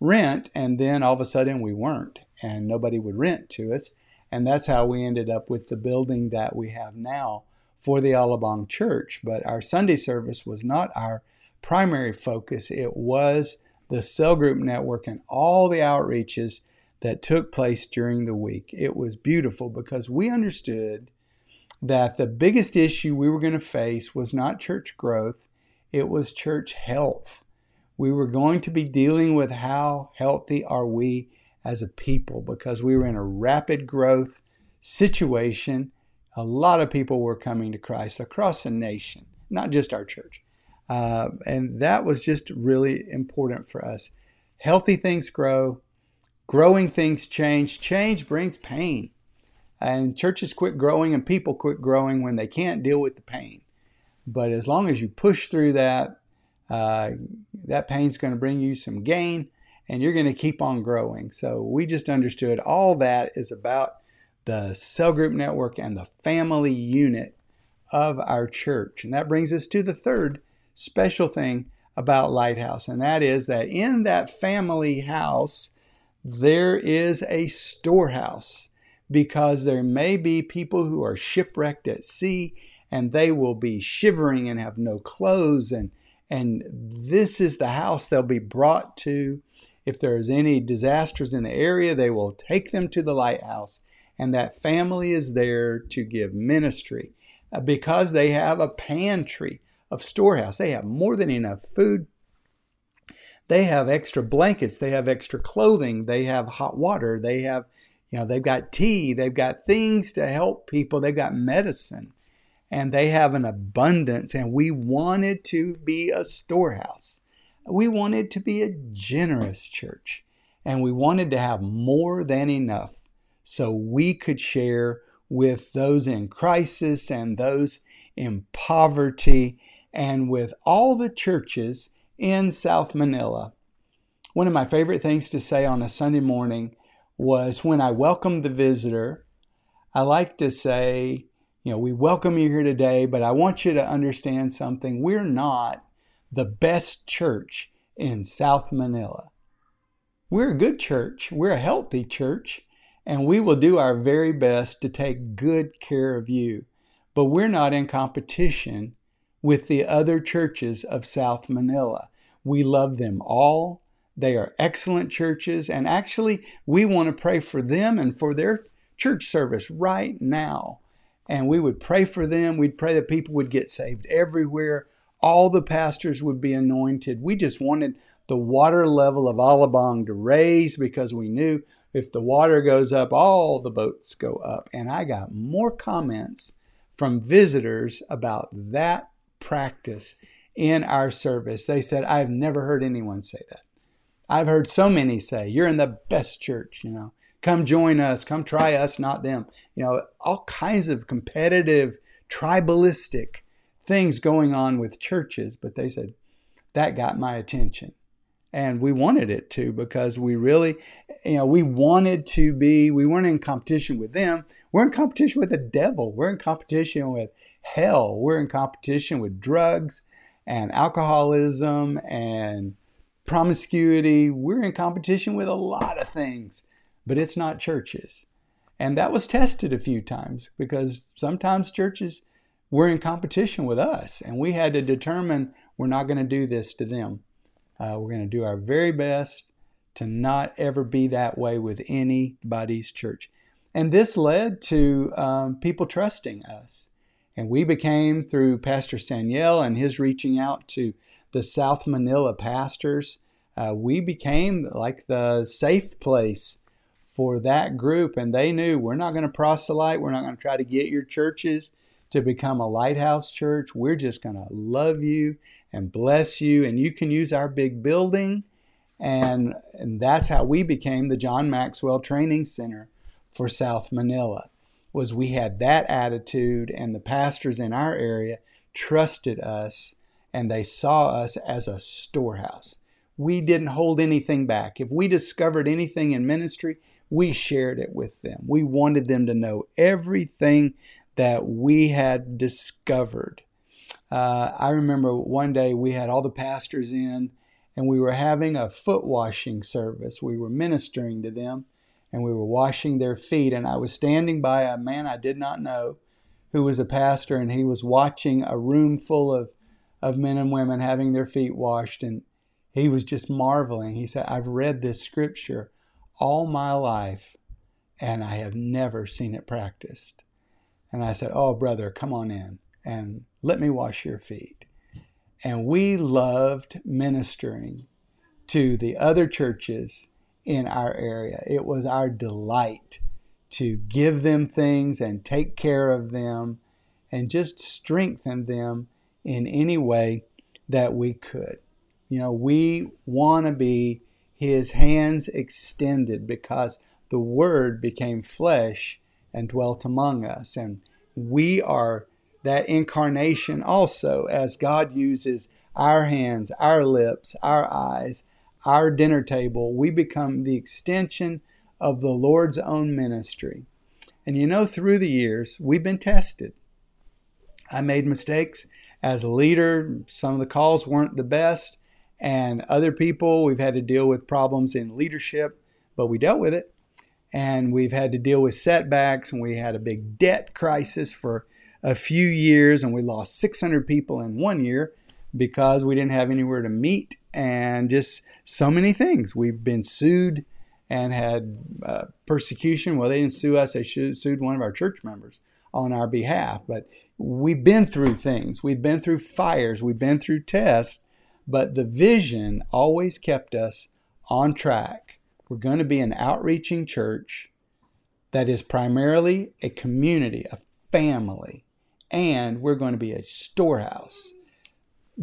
rent and then all of a sudden we weren't and nobody would rent to us. And that's how we ended up with the building that we have now for the Alabang Church. But our Sunday service was not our primary focus. It was the cell group network and all the outreaches that took place during the week. It was beautiful because we understood that the biggest issue we were going to face was not church growth, it was church health. We were going to be dealing with how healthy are we as a people because we were in a rapid growth situation. A lot of people were coming to Christ across the nation, not just our church. Uh, and that was just really important for us. Healthy things grow, growing things change. Change brings pain. And churches quit growing and people quit growing when they can't deal with the pain. But as long as you push through that, uh, that pain's going to bring you some gain and you're going to keep on growing. So we just understood all that is about the cell group network and the family unit of our church. And that brings us to the third special thing about Lighthouse, and that is that in that family house, there is a storehouse because there may be people who are shipwrecked at sea and they will be shivering and have no clothes and and this is the house they'll be brought to. If there is any disasters in the area they will take them to the lighthouse and that family is there to give ministry. Uh, because they have a pantry of storehouse. They have more than enough food. They have extra blankets. They have extra clothing. They have hot water. They have, you know, they've got tea. They've got things to help people. They've got medicine. And they have an abundance. And we wanted to be a storehouse. We wanted to be a generous church. And we wanted to have more than enough so we could share with those in crisis and those in poverty and with all the churches in South Manila. One of my favorite things to say on a Sunday morning was when I welcome the visitor, I like to say, you know, we welcome you here today, but I want you to understand something. We're not the best church in South Manila. We're a good church, we're a healthy church, and we will do our very best to take good care of you. But we're not in competition with the other churches of South Manila. We love them all. They are excellent churches, and actually, we want to pray for them and for their church service right now. And we would pray for them. We'd pray that people would get saved everywhere. All the pastors would be anointed. We just wanted the water level of Alabang to raise because we knew if the water goes up, all the boats go up. And I got more comments from visitors about that practice in our service. They said, I've never heard anyone say that. I've heard so many say, You're in the best church, you know, come join us, come try us, not them. You know, all kinds of competitive, tribalistic things going on with churches. But they said, That got my attention. And we wanted it to because we really, you know, we wanted to be, we weren't in competition with them. We're in competition with the devil. We're in competition with hell. We're in competition with drugs and alcoholism and promiscuity. We're in competition with a lot of things, but it's not churches. And that was tested a few times because sometimes churches were in competition with us, and we had to determine we're not going to do this to them. Uh, we're going to do our very best to not ever be that way with anybody's church. And this led to um, people trusting us. And we became, through Pastor Saniel and his reaching out to the South Manila pastors, uh, we became like the safe place for that group. And they knew we're not going to proselyte, we're not going to try to get your churches to become a lighthouse church. We're just going to love you and bless you. And you can use our big building. And, and that's how we became the John Maxwell Training Center for South Manila was we had that attitude and the pastors in our area trusted us and they saw us as a storehouse. We didn't hold anything back. If we discovered anything in ministry, we shared it with them. We wanted them to know everything that we had discovered. Uh, I remember one day we had all the pastors in and we were having a foot washing service. We were ministering to them and we were washing their feet. And I was standing by a man I did not know who was a pastor, and he was watching a room full of, of men and women having their feet washed. And he was just marveling. He said, I've read this scripture all my life, and I have never seen it practiced. And I said, Oh, brother, come on in and let me wash your feet. And we loved ministering to the other churches in our area. It was our delight to give them things and take care of them and just strengthen them in any way that we could. You know, we want to be his hands extended because the word became flesh and dwelt among us. And we are that incarnation also as God uses our hands, our lips, our eyes, our dinner table, we become the extension of the Lord's own ministry. And you know, through the years, we've been tested. I made mistakes as a leader. Some of the calls weren't the best. And other people, we've had to deal with problems in leadership, but we dealt with it. And we've had to deal with setbacks, and we had a big debt crisis for a few years, and we lost 600 people in one year because we didn't have anywhere to meet and just so many things. We've been sued and had uh, persecution. Well, they didn't sue us, they sued one of our church members on our behalf. But we've been through things, we've been through fires, we've been through tests, but the vision always kept us on track. We're going to be an outreaching church that is primarily a community, a family, and we're going to be a storehouse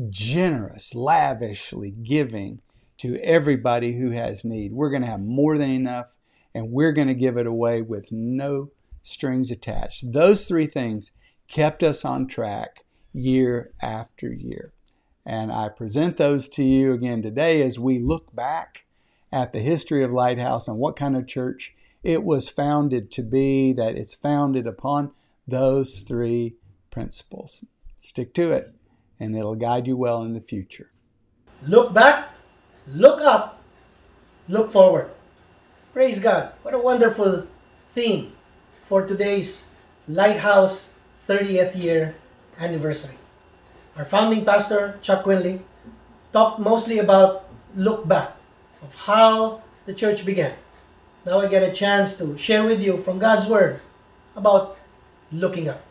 generous, lavishly giving to everybody who has need. We're going to have more than enough, and we're going to give it away with no strings attached. Those three things kept us on track year after year. And I present those to you again today as we look back at the history of Lighthouse and what kind of church it was founded to be, that it's founded upon those three principles. Stick to it and it'll guide you well in the future. Look back, look up, look forward. Praise God. What a wonderful theme for today's Lighthouse 30th year anniversary. Our founding pastor, Chuck Quinley, talked mostly about look back, of how the church began. Now I get a chance to share with you from God's Word about looking up.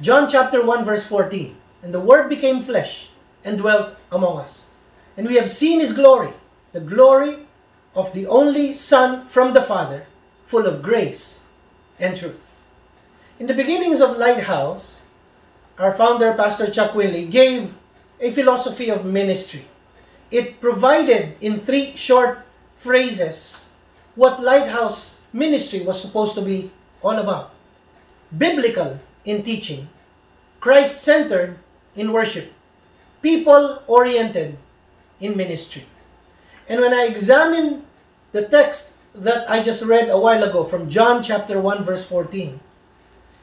John chapter 1 verse 14. And the Word became flesh and dwelt among us. And we have seen His glory, the glory of the only Son from the Father, full of grace and truth. In the beginnings of Lighthouse, our founder, Pastor Chuck Quinley, gave a philosophy of ministry. It provided in three short phrases what Lighthouse ministry was supposed to be all about biblical in teaching, Christ centered in worship, people oriented in ministry. And when I examine the text that I just read a while ago from John chapter 1 verse 14,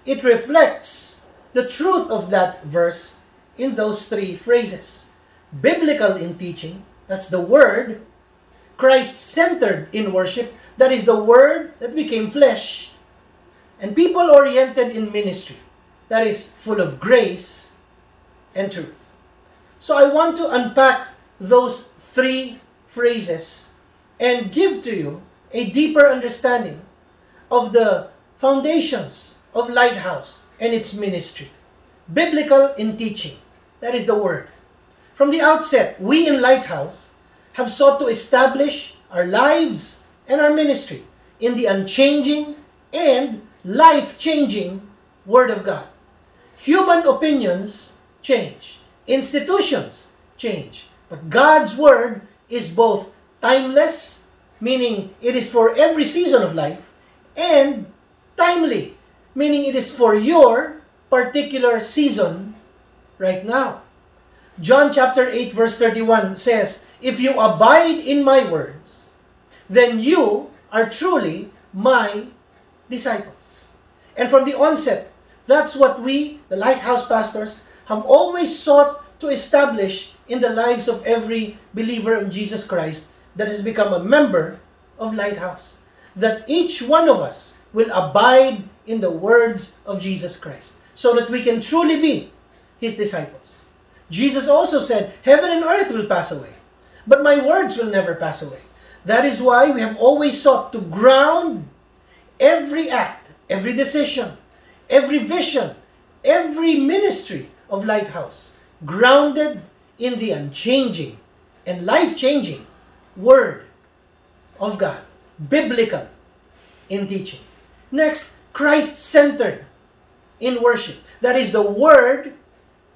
it reflects the truth of that verse in those three phrases. Biblical in teaching, that's the word. Christ centered in worship, that is the word that became flesh. And people oriented in ministry, that is full of grace and truth. So I want to unpack those three phrases and give to you a deeper understanding of the foundations of Lighthouse and its ministry. Biblical in teaching. That is the word. From the outset, we in Lighthouse have sought to establish our lives and our ministry in the unchanging and life changing Word of God. Human opinions change, institutions change, but God's Word is both timeless, meaning it is for every season of life, and timely, meaning it is for your particular season right now. John chapter 8 verse 31 says, If you abide in my words, then you are truly my disciples. And from the onset, that's what we, the Lighthouse pastors, have always sought to establish in the lives of every believer in Jesus Christ that has become a member of Lighthouse. That each one of us will abide in the words of Jesus Christ so that we can truly be his disciples. Jesus also said, Heaven and earth will pass away, but my words will never pass away. That is why we have always sought to ground every act, every decision, every vision, every ministry of Lighthouse grounded in the unchanging and life changing Word of God, biblical in teaching. Next, Christ centered in worship. That is, the Word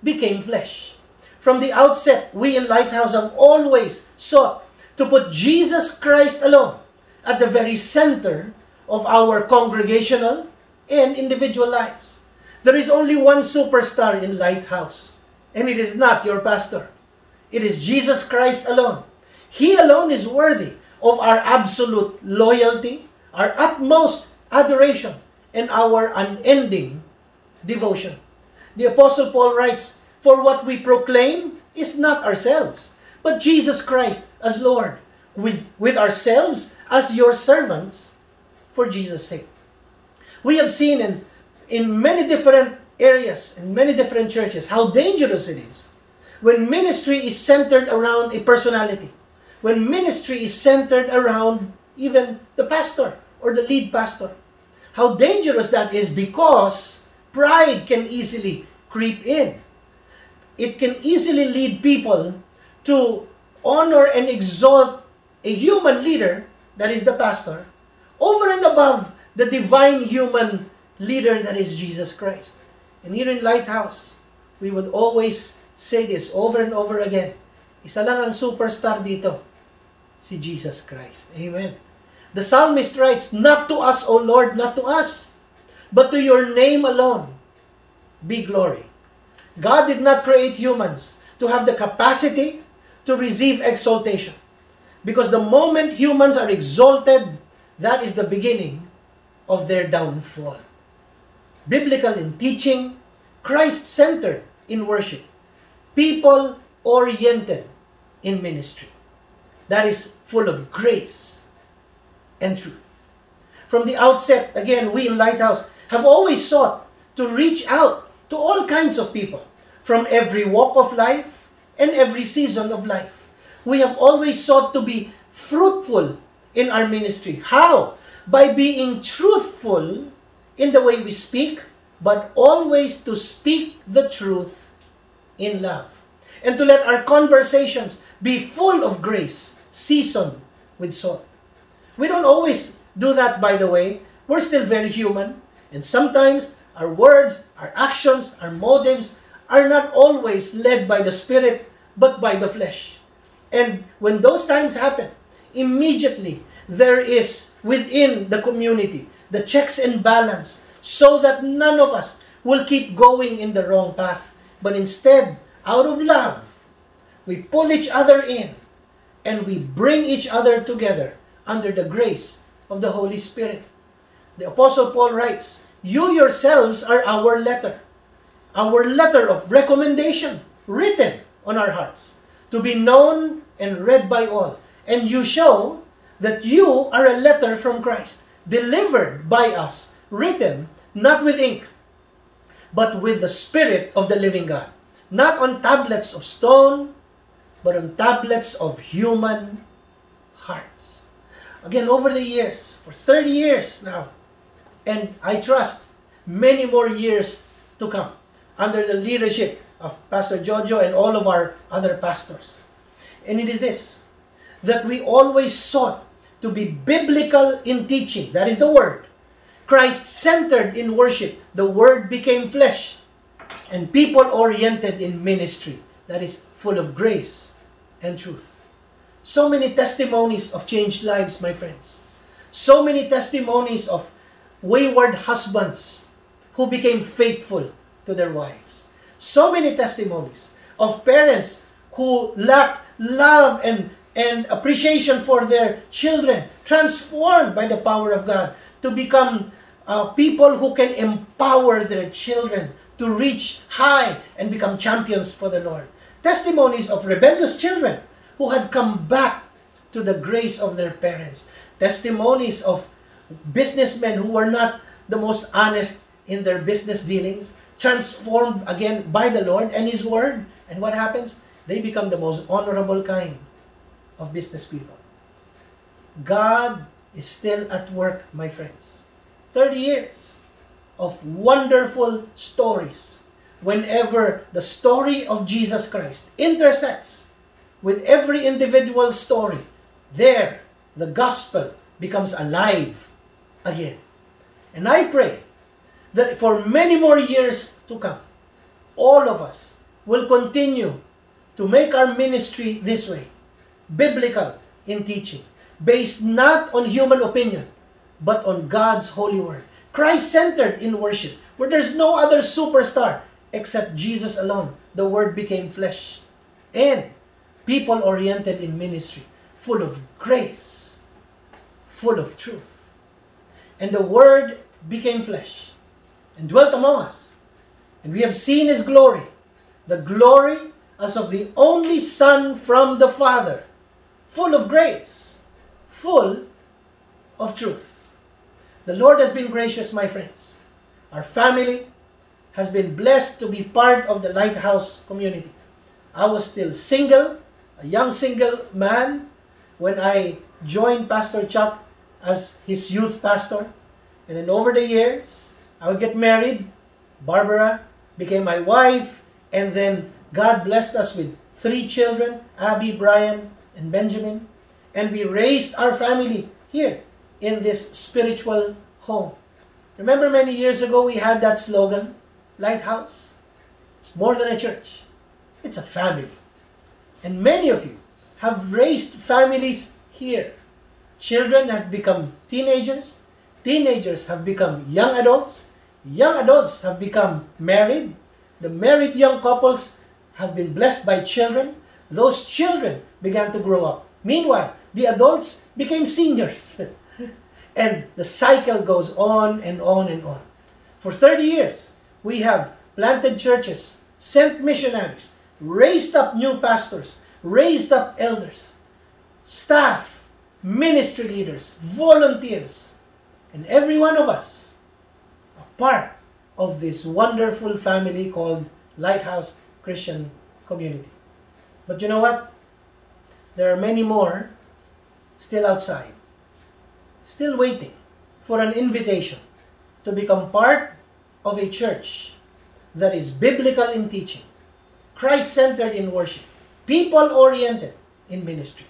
became flesh. From the outset, we in Lighthouse have always sought to put Jesus Christ alone at the very center of our congregational and individual lives. There is only one superstar in Lighthouse, and it is not your pastor. It is Jesus Christ alone. He alone is worthy of our absolute loyalty, our utmost adoration, and our unending devotion. The Apostle Paul writes, For what we proclaim is not ourselves, but Jesus Christ as Lord, with, with ourselves as your servants for Jesus' sake. We have seen in, in many different areas, in many different churches, how dangerous it is when ministry is centered around a personality, when ministry is centered around even the pastor or the lead pastor. How dangerous that is because pride can easily creep in. It can easily lead people to honor and exalt a human leader, that is the pastor, over and above the divine human leader that is Jesus Christ. And here in Lighthouse, we would always say this over and over again. Isa lang ang superstar dito, si Jesus Christ. Amen. The psalmist writes, Not to us, O Lord, not to us, but to your name alone be glory. God did not create humans to have the capacity to receive exaltation. Because the moment humans are exalted, that is the beginning of their downfall. Biblical in teaching, Christ centered in worship, people oriented in ministry. That is full of grace and truth. From the outset, again, we in Lighthouse have always sought to reach out to all kinds of people from every walk of life and every season of life. We have always sought to be fruitful in our ministry. How? By being truthful in the way we speak, but always to speak the truth in love. And to let our conversations be full of grace, seasoned with salt. We don't always do that, by the way. We're still very human. And sometimes our words, our actions, our motives are not always led by the Spirit, but by the flesh. And when those times happen, immediately there is within the community the checks and balance so that none of us will keep going in the wrong path. But instead, out of love, we pull each other in and we bring each other together under the grace of the Holy Spirit. The Apostle Paul writes, You yourselves are our letter, our letter of recommendation written on our hearts to be known and read by all. And you show that you are a letter from Christ, delivered by us, written not with ink, but with the Spirit of the living God. Not on tablets of stone, but on tablets of human hearts. Again, over the years, for 30 years now, and I trust many more years to come under the leadership of Pastor Jojo and all of our other pastors. And it is this that we always sought to be biblical in teaching. That is the word. Christ centered in worship. The word became flesh. And people oriented in ministry. That is full of grace and truth. So many testimonies of changed lives, my friends. So many testimonies of wayward husbands who became faithful to their wives. So many testimonies of parents who lacked love and, and appreciation for their children, transformed by the power of God to become uh, people who can empower their children to reach high and become champions for the Lord. Testimonies of rebellious children who had come back to the grace of their parents. Testimonies of businessmen who were not the most honest in their business dealings, transformed again by the Lord and His Word. And what happens? They become the most honorable kind of business people. God is still at work, my friends. 30 years of wonderful stories. Whenever the story of Jesus Christ intersects with every individual story, there the gospel becomes alive again. And I pray that for many more years to come, all of us will continue to make our ministry this way biblical in teaching, based not on human opinion, but on God's holy word. Christ centered in worship, where there's no other superstar except Jesus alone. The word became flesh. And people oriented in ministry, full of grace, full of truth. And the word became flesh and dwelt among us. And we have seen his glory, the glory as of the only Son from the Father, full of grace, full of truth. The Lord has been gracious, my friends. Our family has been blessed to be part of the Lighthouse community. I was still single, a young single man, when I joined Pastor Chuck as his youth pastor. And then over the years, I would get married. Barbara became my wife. And then God blessed us with three children Abby, Brian, and Benjamin. And we raised our family here in this spiritual home. Remember many years ago we had that slogan, Lighthouse? It's more than a church, it's a family. And many of you have raised families here. Children have become teenagers, teenagers have become young adults, young adults have become married, the married young couples have been blessed by children. Those children began to grow up. Meanwhile, the adults became seniors. and the cycle goes on and on and on. For 30 years, we have planted churches, sent missionaries, raised up new pastors, raised up elders, staff, ministry leaders, volunteers, and every one of us a part of this wonderful family called Lighthouse Christian Community. But you know what? There are many more still outside, still waiting for an invitation to become part of a church that is biblical in teaching, Christ centered in worship, people oriented in ministry.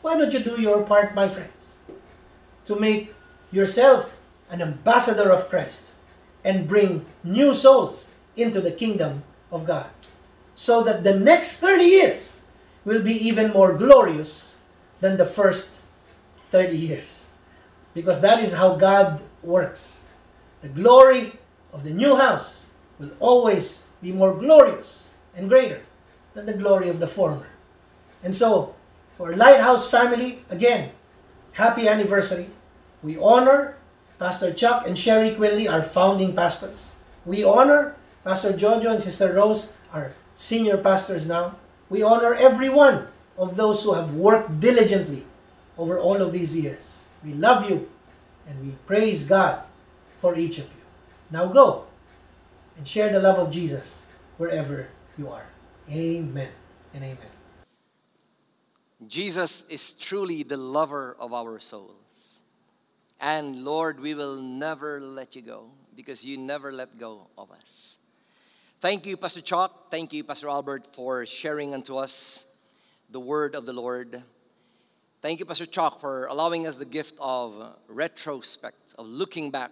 Why don't you do your part, my friends, to make yourself an ambassador of Christ and bring new souls into the kingdom of God so that the next 30 years will be even more glorious than the first 30 years. Because that is how God works. The glory of the new house will always be more glorious and greater than the glory of the former. And so, for Lighthouse family, again, happy anniversary. We honor Pastor Chuck and Sherry Quinley, our founding pastors. We honor Pastor Jojo and Sister Rose, our senior pastors now. We honor every one of those who have worked diligently over all of these years. We love you and we praise God for each of you. Now go and share the love of Jesus wherever you are. Amen and amen. Jesus is truly the lover of our souls. And Lord, we will never let you go because you never let go of us. Thank you, Pastor Chuck. Thank you, Pastor Albert, for sharing unto us the word of the Lord. Thank you, Pastor Chuck, for allowing us the gift of retrospect, of looking back.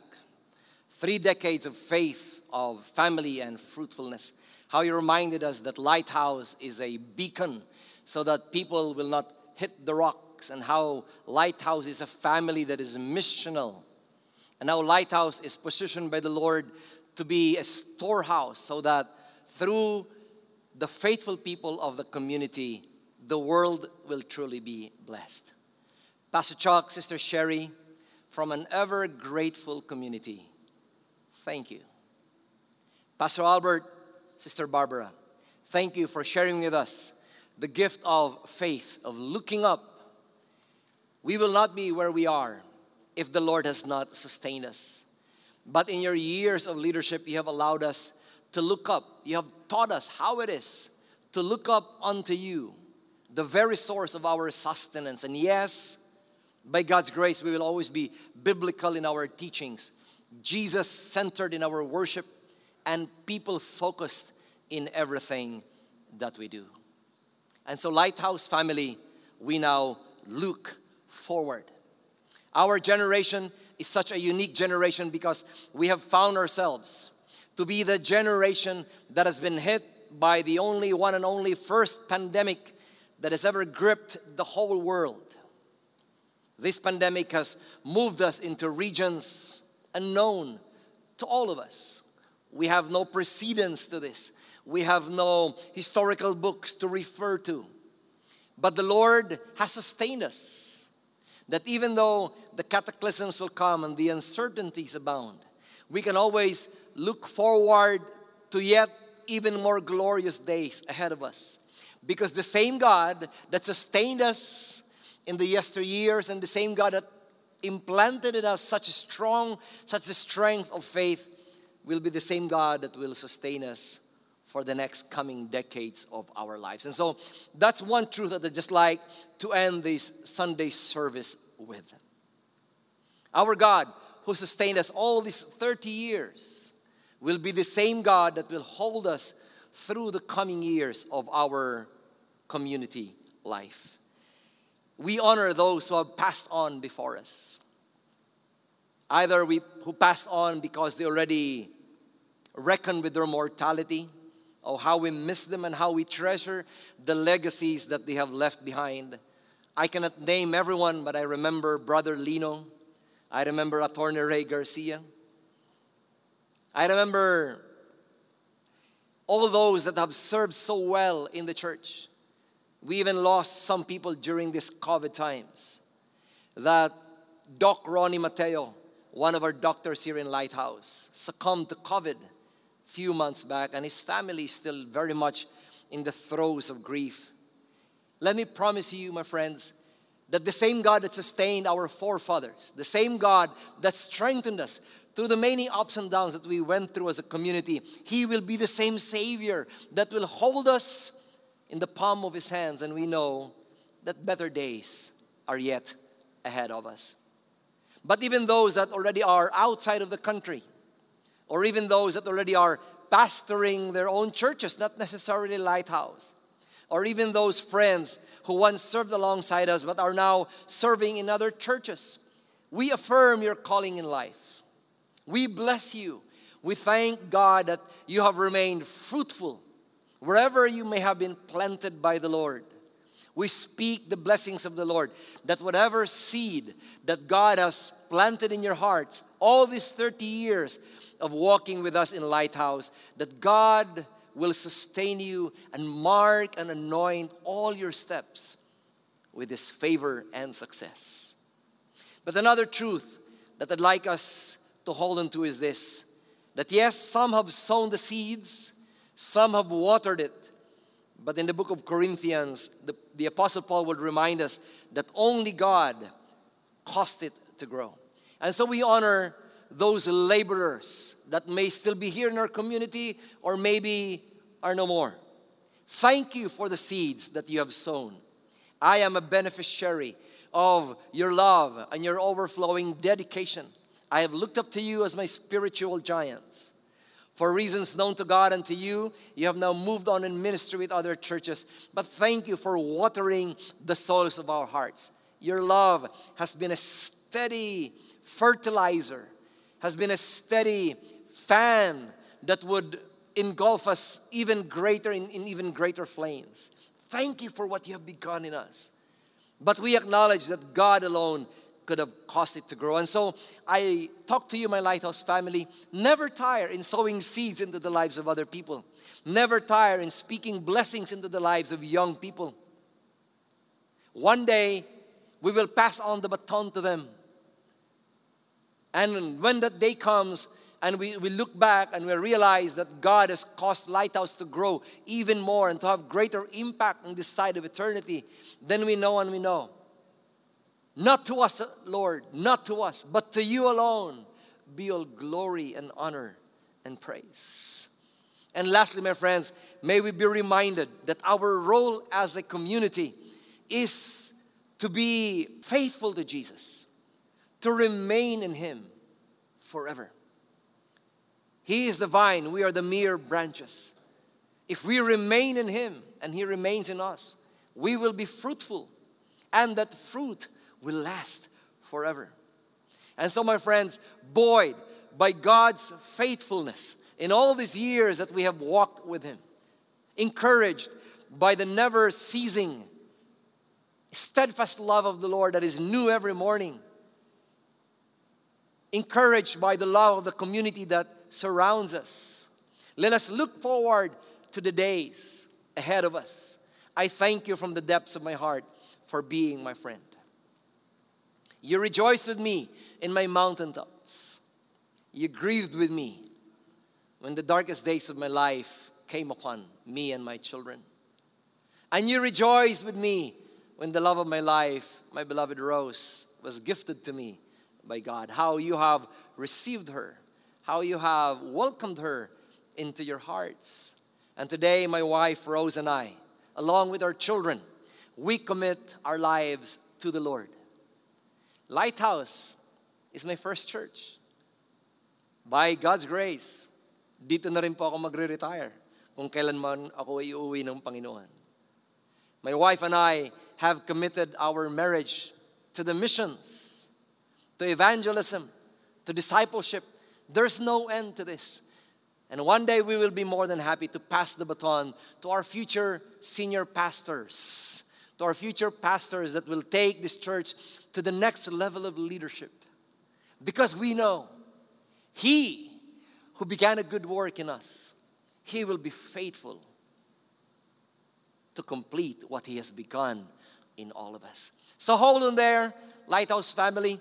Three decades of faith, of family, and fruitfulness. How you reminded us that Lighthouse is a beacon so that people will not hit the rocks, and how Lighthouse is a family that is missional, and how Lighthouse is positioned by the Lord to be a storehouse so that through the faithful people of the community, the world will truly be blessed. Pastor Chuck, Sister Sherry, from an ever grateful community, thank you. Pastor Albert, Sister Barbara, thank you for sharing with us the gift of faith, of looking up. We will not be where we are if the Lord has not sustained us. But in your years of leadership, you have allowed us to look up. You have taught us how it is to look up unto you, the very source of our sustenance. And yes, by God's grace, we will always be biblical in our teachings, Jesus centered in our worship, and people focused in everything that we do. And so, Lighthouse family, we now look forward. Our generation is such a unique generation because we have found ourselves to be the generation that has been hit by the only one and only first pandemic that has ever gripped the whole world. This pandemic has moved us into regions unknown to all of us. We have no precedence to this. We have no historical books to refer to. But the Lord has sustained us. That even though the cataclysms will come and the uncertainties abound, we can always look forward to yet even more glorious days ahead of us. Because the same God that sustained us in the yesteryears and the same God that implanted in us such a strong, such a strength of faith will be the same God that will sustain us for the next coming decades of our lives. And so that's one truth that I just like to end this Sunday service with. Our God, who sustained us all these 30 years, will be the same God that will hold us through the coming years of our community life. We honor those who have passed on before us. Either we who passed on because they already reckoned with their mortality, Oh, how we miss them and how we treasure the legacies that they have left behind. I cannot name everyone, but I remember Brother Lino. I remember Attorney Ray Garcia. I remember all those that have served so well in the church. We even lost some people during these COVID times. That Doc Ronnie Mateo, one of our doctors here in Lighthouse, succumbed to COVID few months back, and his family is still very much in the throes of grief. Let me promise you, my friends, that the same God that sustained our forefathers, the same God that strengthened us through the many ups and downs that we went through as a community, He will be the same Savior that will hold us in the palm of His hands. And we know that better days are yet ahead of us. But even those that already are outside of the country, or even those that already are pastoring their own churches, not necessarily Lighthouse, or even those friends who once served alongside us but are now serving in other churches. We affirm your calling in life. We bless you. We thank God that you have remained fruitful wherever you may have been planted by the Lord. We speak the blessings of the Lord that whatever seed that God has planted in your hearts all these 30 years of walking with us in Lighthouse, that God will sustain you and mark and anoint all your steps with His favor and success. But another truth that I'd like us to hold on to is this that yes, some have sown the seeds, some have watered it, but in the book of Corinthians, the, the Apostle Paul would remind us that only God caused it to grow. And so we honor those laborers that may still be here in our community or maybe are no more. Thank you for the seeds that you have sown. I am a beneficiary of your love and your overflowing dedication. I have looked up to you as my spiritual giants. For reasons known to God and to you, you have now moved on in ministry with other churches. But thank you for watering the soils of our hearts. Your love has been a steady fertilizer, has been a steady fan that would engulf us even greater in, in even greater flames. Thank you for what you have begun in us. But we acknowledge that God alone could have caused it to grow. And so I talk to you, my Lighthouse family, never tire in sowing seeds into the lives of other people. Never tire in speaking blessings into the lives of young people. One day, we will pass on the baton to them. And when that day comes, and we, we look back and we realize that God has caused Lighthouse to grow even more and to have greater impact on this side of eternity, then we know and we know. Not to us, Lord, not to us, but to you alone be all glory and honor and praise. And lastly, my friends, may we be reminded that our role as a community is to be faithful to Jesus, to remain in Him forever. He is the vine, we are the mere branches. If we remain in Him and He remains in us, we will be fruitful, and that fruit will last forever. And so, my friends, buoyed by God's faithfulness in all these years that we have walked with Him, encouraged by the never ceasing, steadfast love of the Lord that is new every morning, encouraged by the love of the community that surrounds us. Let us look forward to the days ahead of us. I thank you from the depths of my heart for being my friend. You rejoiced with me in my mountaintops. You grieved with me when the darkest days of my life came upon me and my children. And you rejoiced with me when the love of my life, my beloved Rose, was gifted to me by God. How you have received her how you have welcomed her into your hearts. And today, my wife Rose and I, along with our children, we commit our lives to the Lord. Lighthouse is my first church. By God's grace, dito na rin po ako magre-retire kung kailanman ako iuwi ng Panginoon. My wife and I have committed our marriage to the missions, to evangelism, to discipleship, there's no end to this. And one day we will be more than happy to pass the baton to our future senior pastors, to our future pastors that will take this church to the next level of leadership. Because we know He who began a good work in us, He will be faithful to complete what He has begun in all of us. So hold on there, Lighthouse family.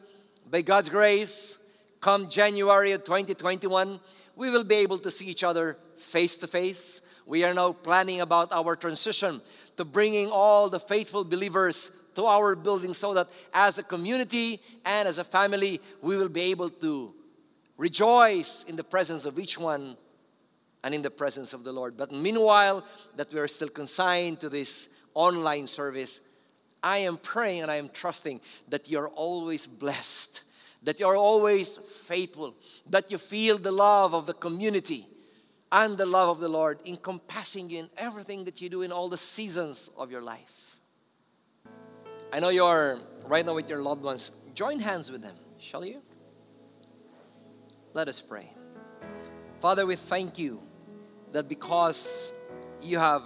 By God's grace, come January of 2021, we will be able to see each other face to face. We are now planning about our transition to bringing all the faithful believers to our building so that as a community and as a family, we will be able to rejoice in the presence of each one and in the presence of the Lord. But meanwhile, that we are still consigned to this online service, I am praying and I am trusting that you're always blessed that you're always faithful, that you feel the love of the community and the love of the Lord encompassing you in everything that you do in all the seasons of your life. I know you're right now with your loved ones. Join hands with them, shall you? Let us pray. Father, we thank you that because you have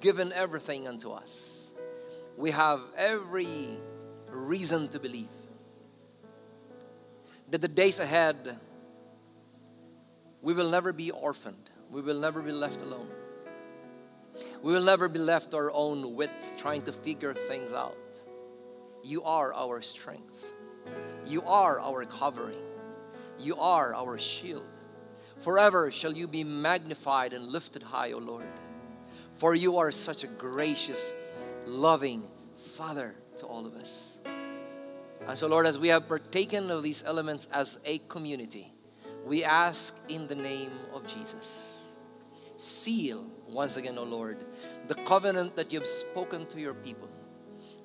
given everything unto us, we have every reason to believe that the days ahead, we will never be orphaned. We will never be left alone. We will never be left our own wits trying to figure things out. You are our strength. You are our covering. You are our shield. Forever shall you be magnified and lifted high, O Lord. For you are such a gracious, loving Father to all of us. And so, Lord, as we have partaken of these elements as a community, we ask in the name of Jesus. Seal, once again, O Lord, the covenant that you've spoken to your people.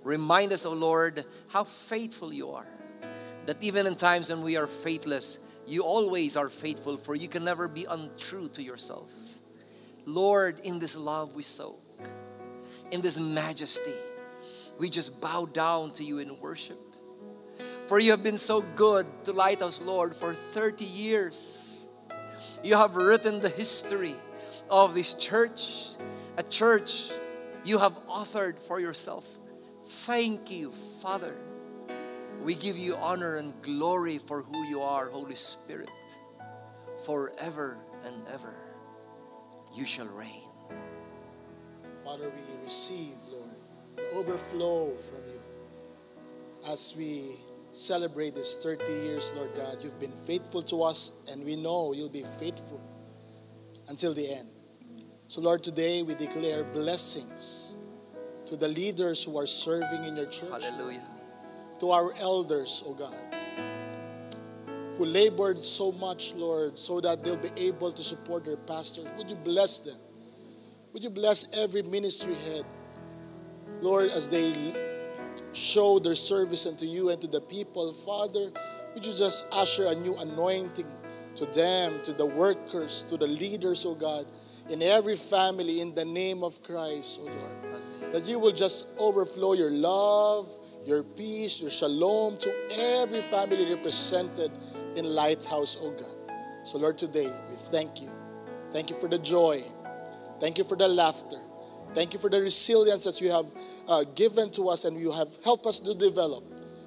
Remind us, O Lord, how faithful you are. That even in times when we are faithless, you always are faithful, for you can never be untrue to yourself. Lord, in this love we soak, in this majesty, we just bow down to you in worship. For you have been so good to Lighthouse, Lord, for 30 years. You have written the history of this church, a church you have authored for yourself. Thank you, Father. We give you honor and glory for who you are, Holy Spirit. Forever and ever, you shall reign. Father, we receive, Lord, the overflow from you. As we celebrate this 30 years, Lord God, you've been faithful to us, and we know you'll be faithful until the end. So, Lord, today we declare blessings to the leaders who are serving in your church, Hallelujah. to our elders, oh God, who labored so much, Lord, so that they'll be able to support their pastors. Would you bless them? Would you bless every ministry head, Lord, as they show their service unto you and to the people? Father, would you just usher a new anointing to them, to the workers, to the leaders, oh God, in every family in the name of Christ, oh Lord. That you will just overflow your love, your peace, your shalom to every family represented in Lighthouse, oh God. So, Lord, today we thank you. Thank you for the joy. Thank you for the laughter. Thank you for the resilience that you have uh, given to us and you have helped us to develop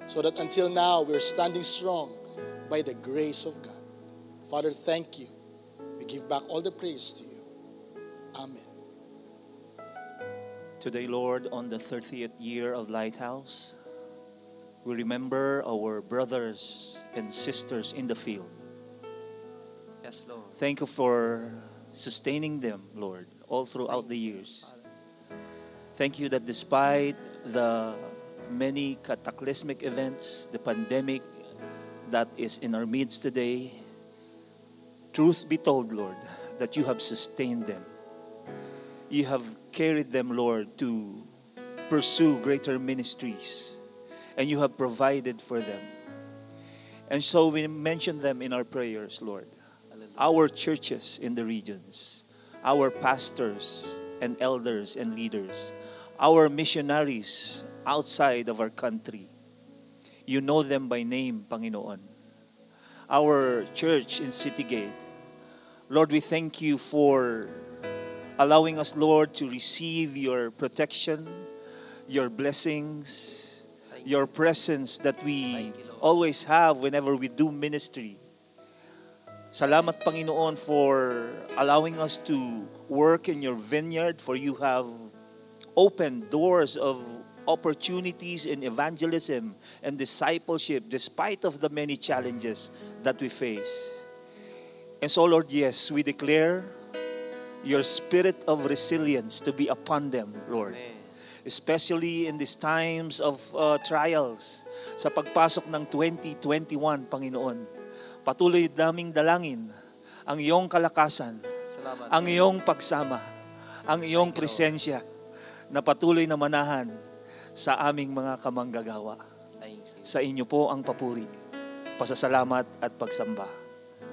so that until now we're standing strong by the grace of God. Father, thank you. We give back all the praise to you. Amen. Today, Lord, on the 30th year of Lighthouse, we remember our brothers and sisters in the field. Yes, Lord. Thank you for sustaining them, Lord, all throughout the years. Thank you that despite the many cataclysmic events, the pandemic that is in our midst today, truth be told, Lord, that you have sustained them. You have carried them, Lord, to pursue greater ministries, and you have provided for them. And so we mention them in our prayers, Lord. Our churches in the regions, our pastors and elders and leaders, our missionaries outside of our country. You know them by name, Panginoon. Our church in City Gate. Lord, we thank you for allowing us, Lord, to receive your protection, your blessings, your presence that we Thank you, Lord. always have whenever we do ministry. Salamat, Panginoon, for allowing us to work in your vineyard, for you have opened doors of opportunities in evangelism and discipleship despite of the many challenges that we face. And so, Lord, yes, we declare your spirit of resilience to be upon them, Lord. Amen. Especially in these times of uh, trials, sa pagpasok ng 2021, Panginoon. Patuloy naming dalangin ang iyong kalakasan, Salamat. ang iyong pagsama, ang iyong presensya na patuloy na manahan sa aming mga kamanggagawa. Sa inyo po ang papuri, pasasalamat at pagsamba.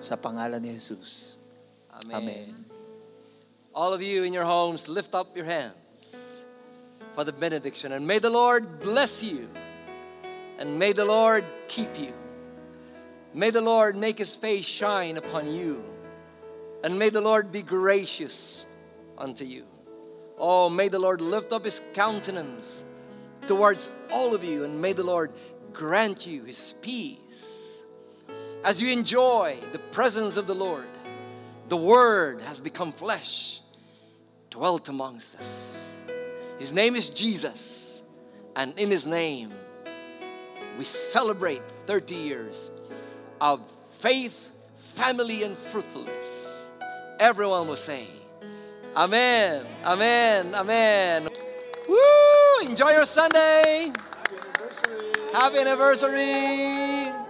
Sa pangalan ni Jesus. Amen. Amen. All of you in your homes, lift up your hands for the benediction. And may the Lord bless you. And may the Lord keep you. May the Lord make his face shine upon you. And may the Lord be gracious unto you. Oh, may the Lord lift up his countenance towards all of you. And may the Lord grant you his peace. As you enjoy the presence of the Lord, the Word has become flesh, dwelt amongst us. His name is Jesus, and in His name we celebrate 30 years of faith, family, and fruitfulness. Everyone will say, Amen, Amen, Amen. Woo! Enjoy your Sunday. Happy anniversary. Happy anniversary!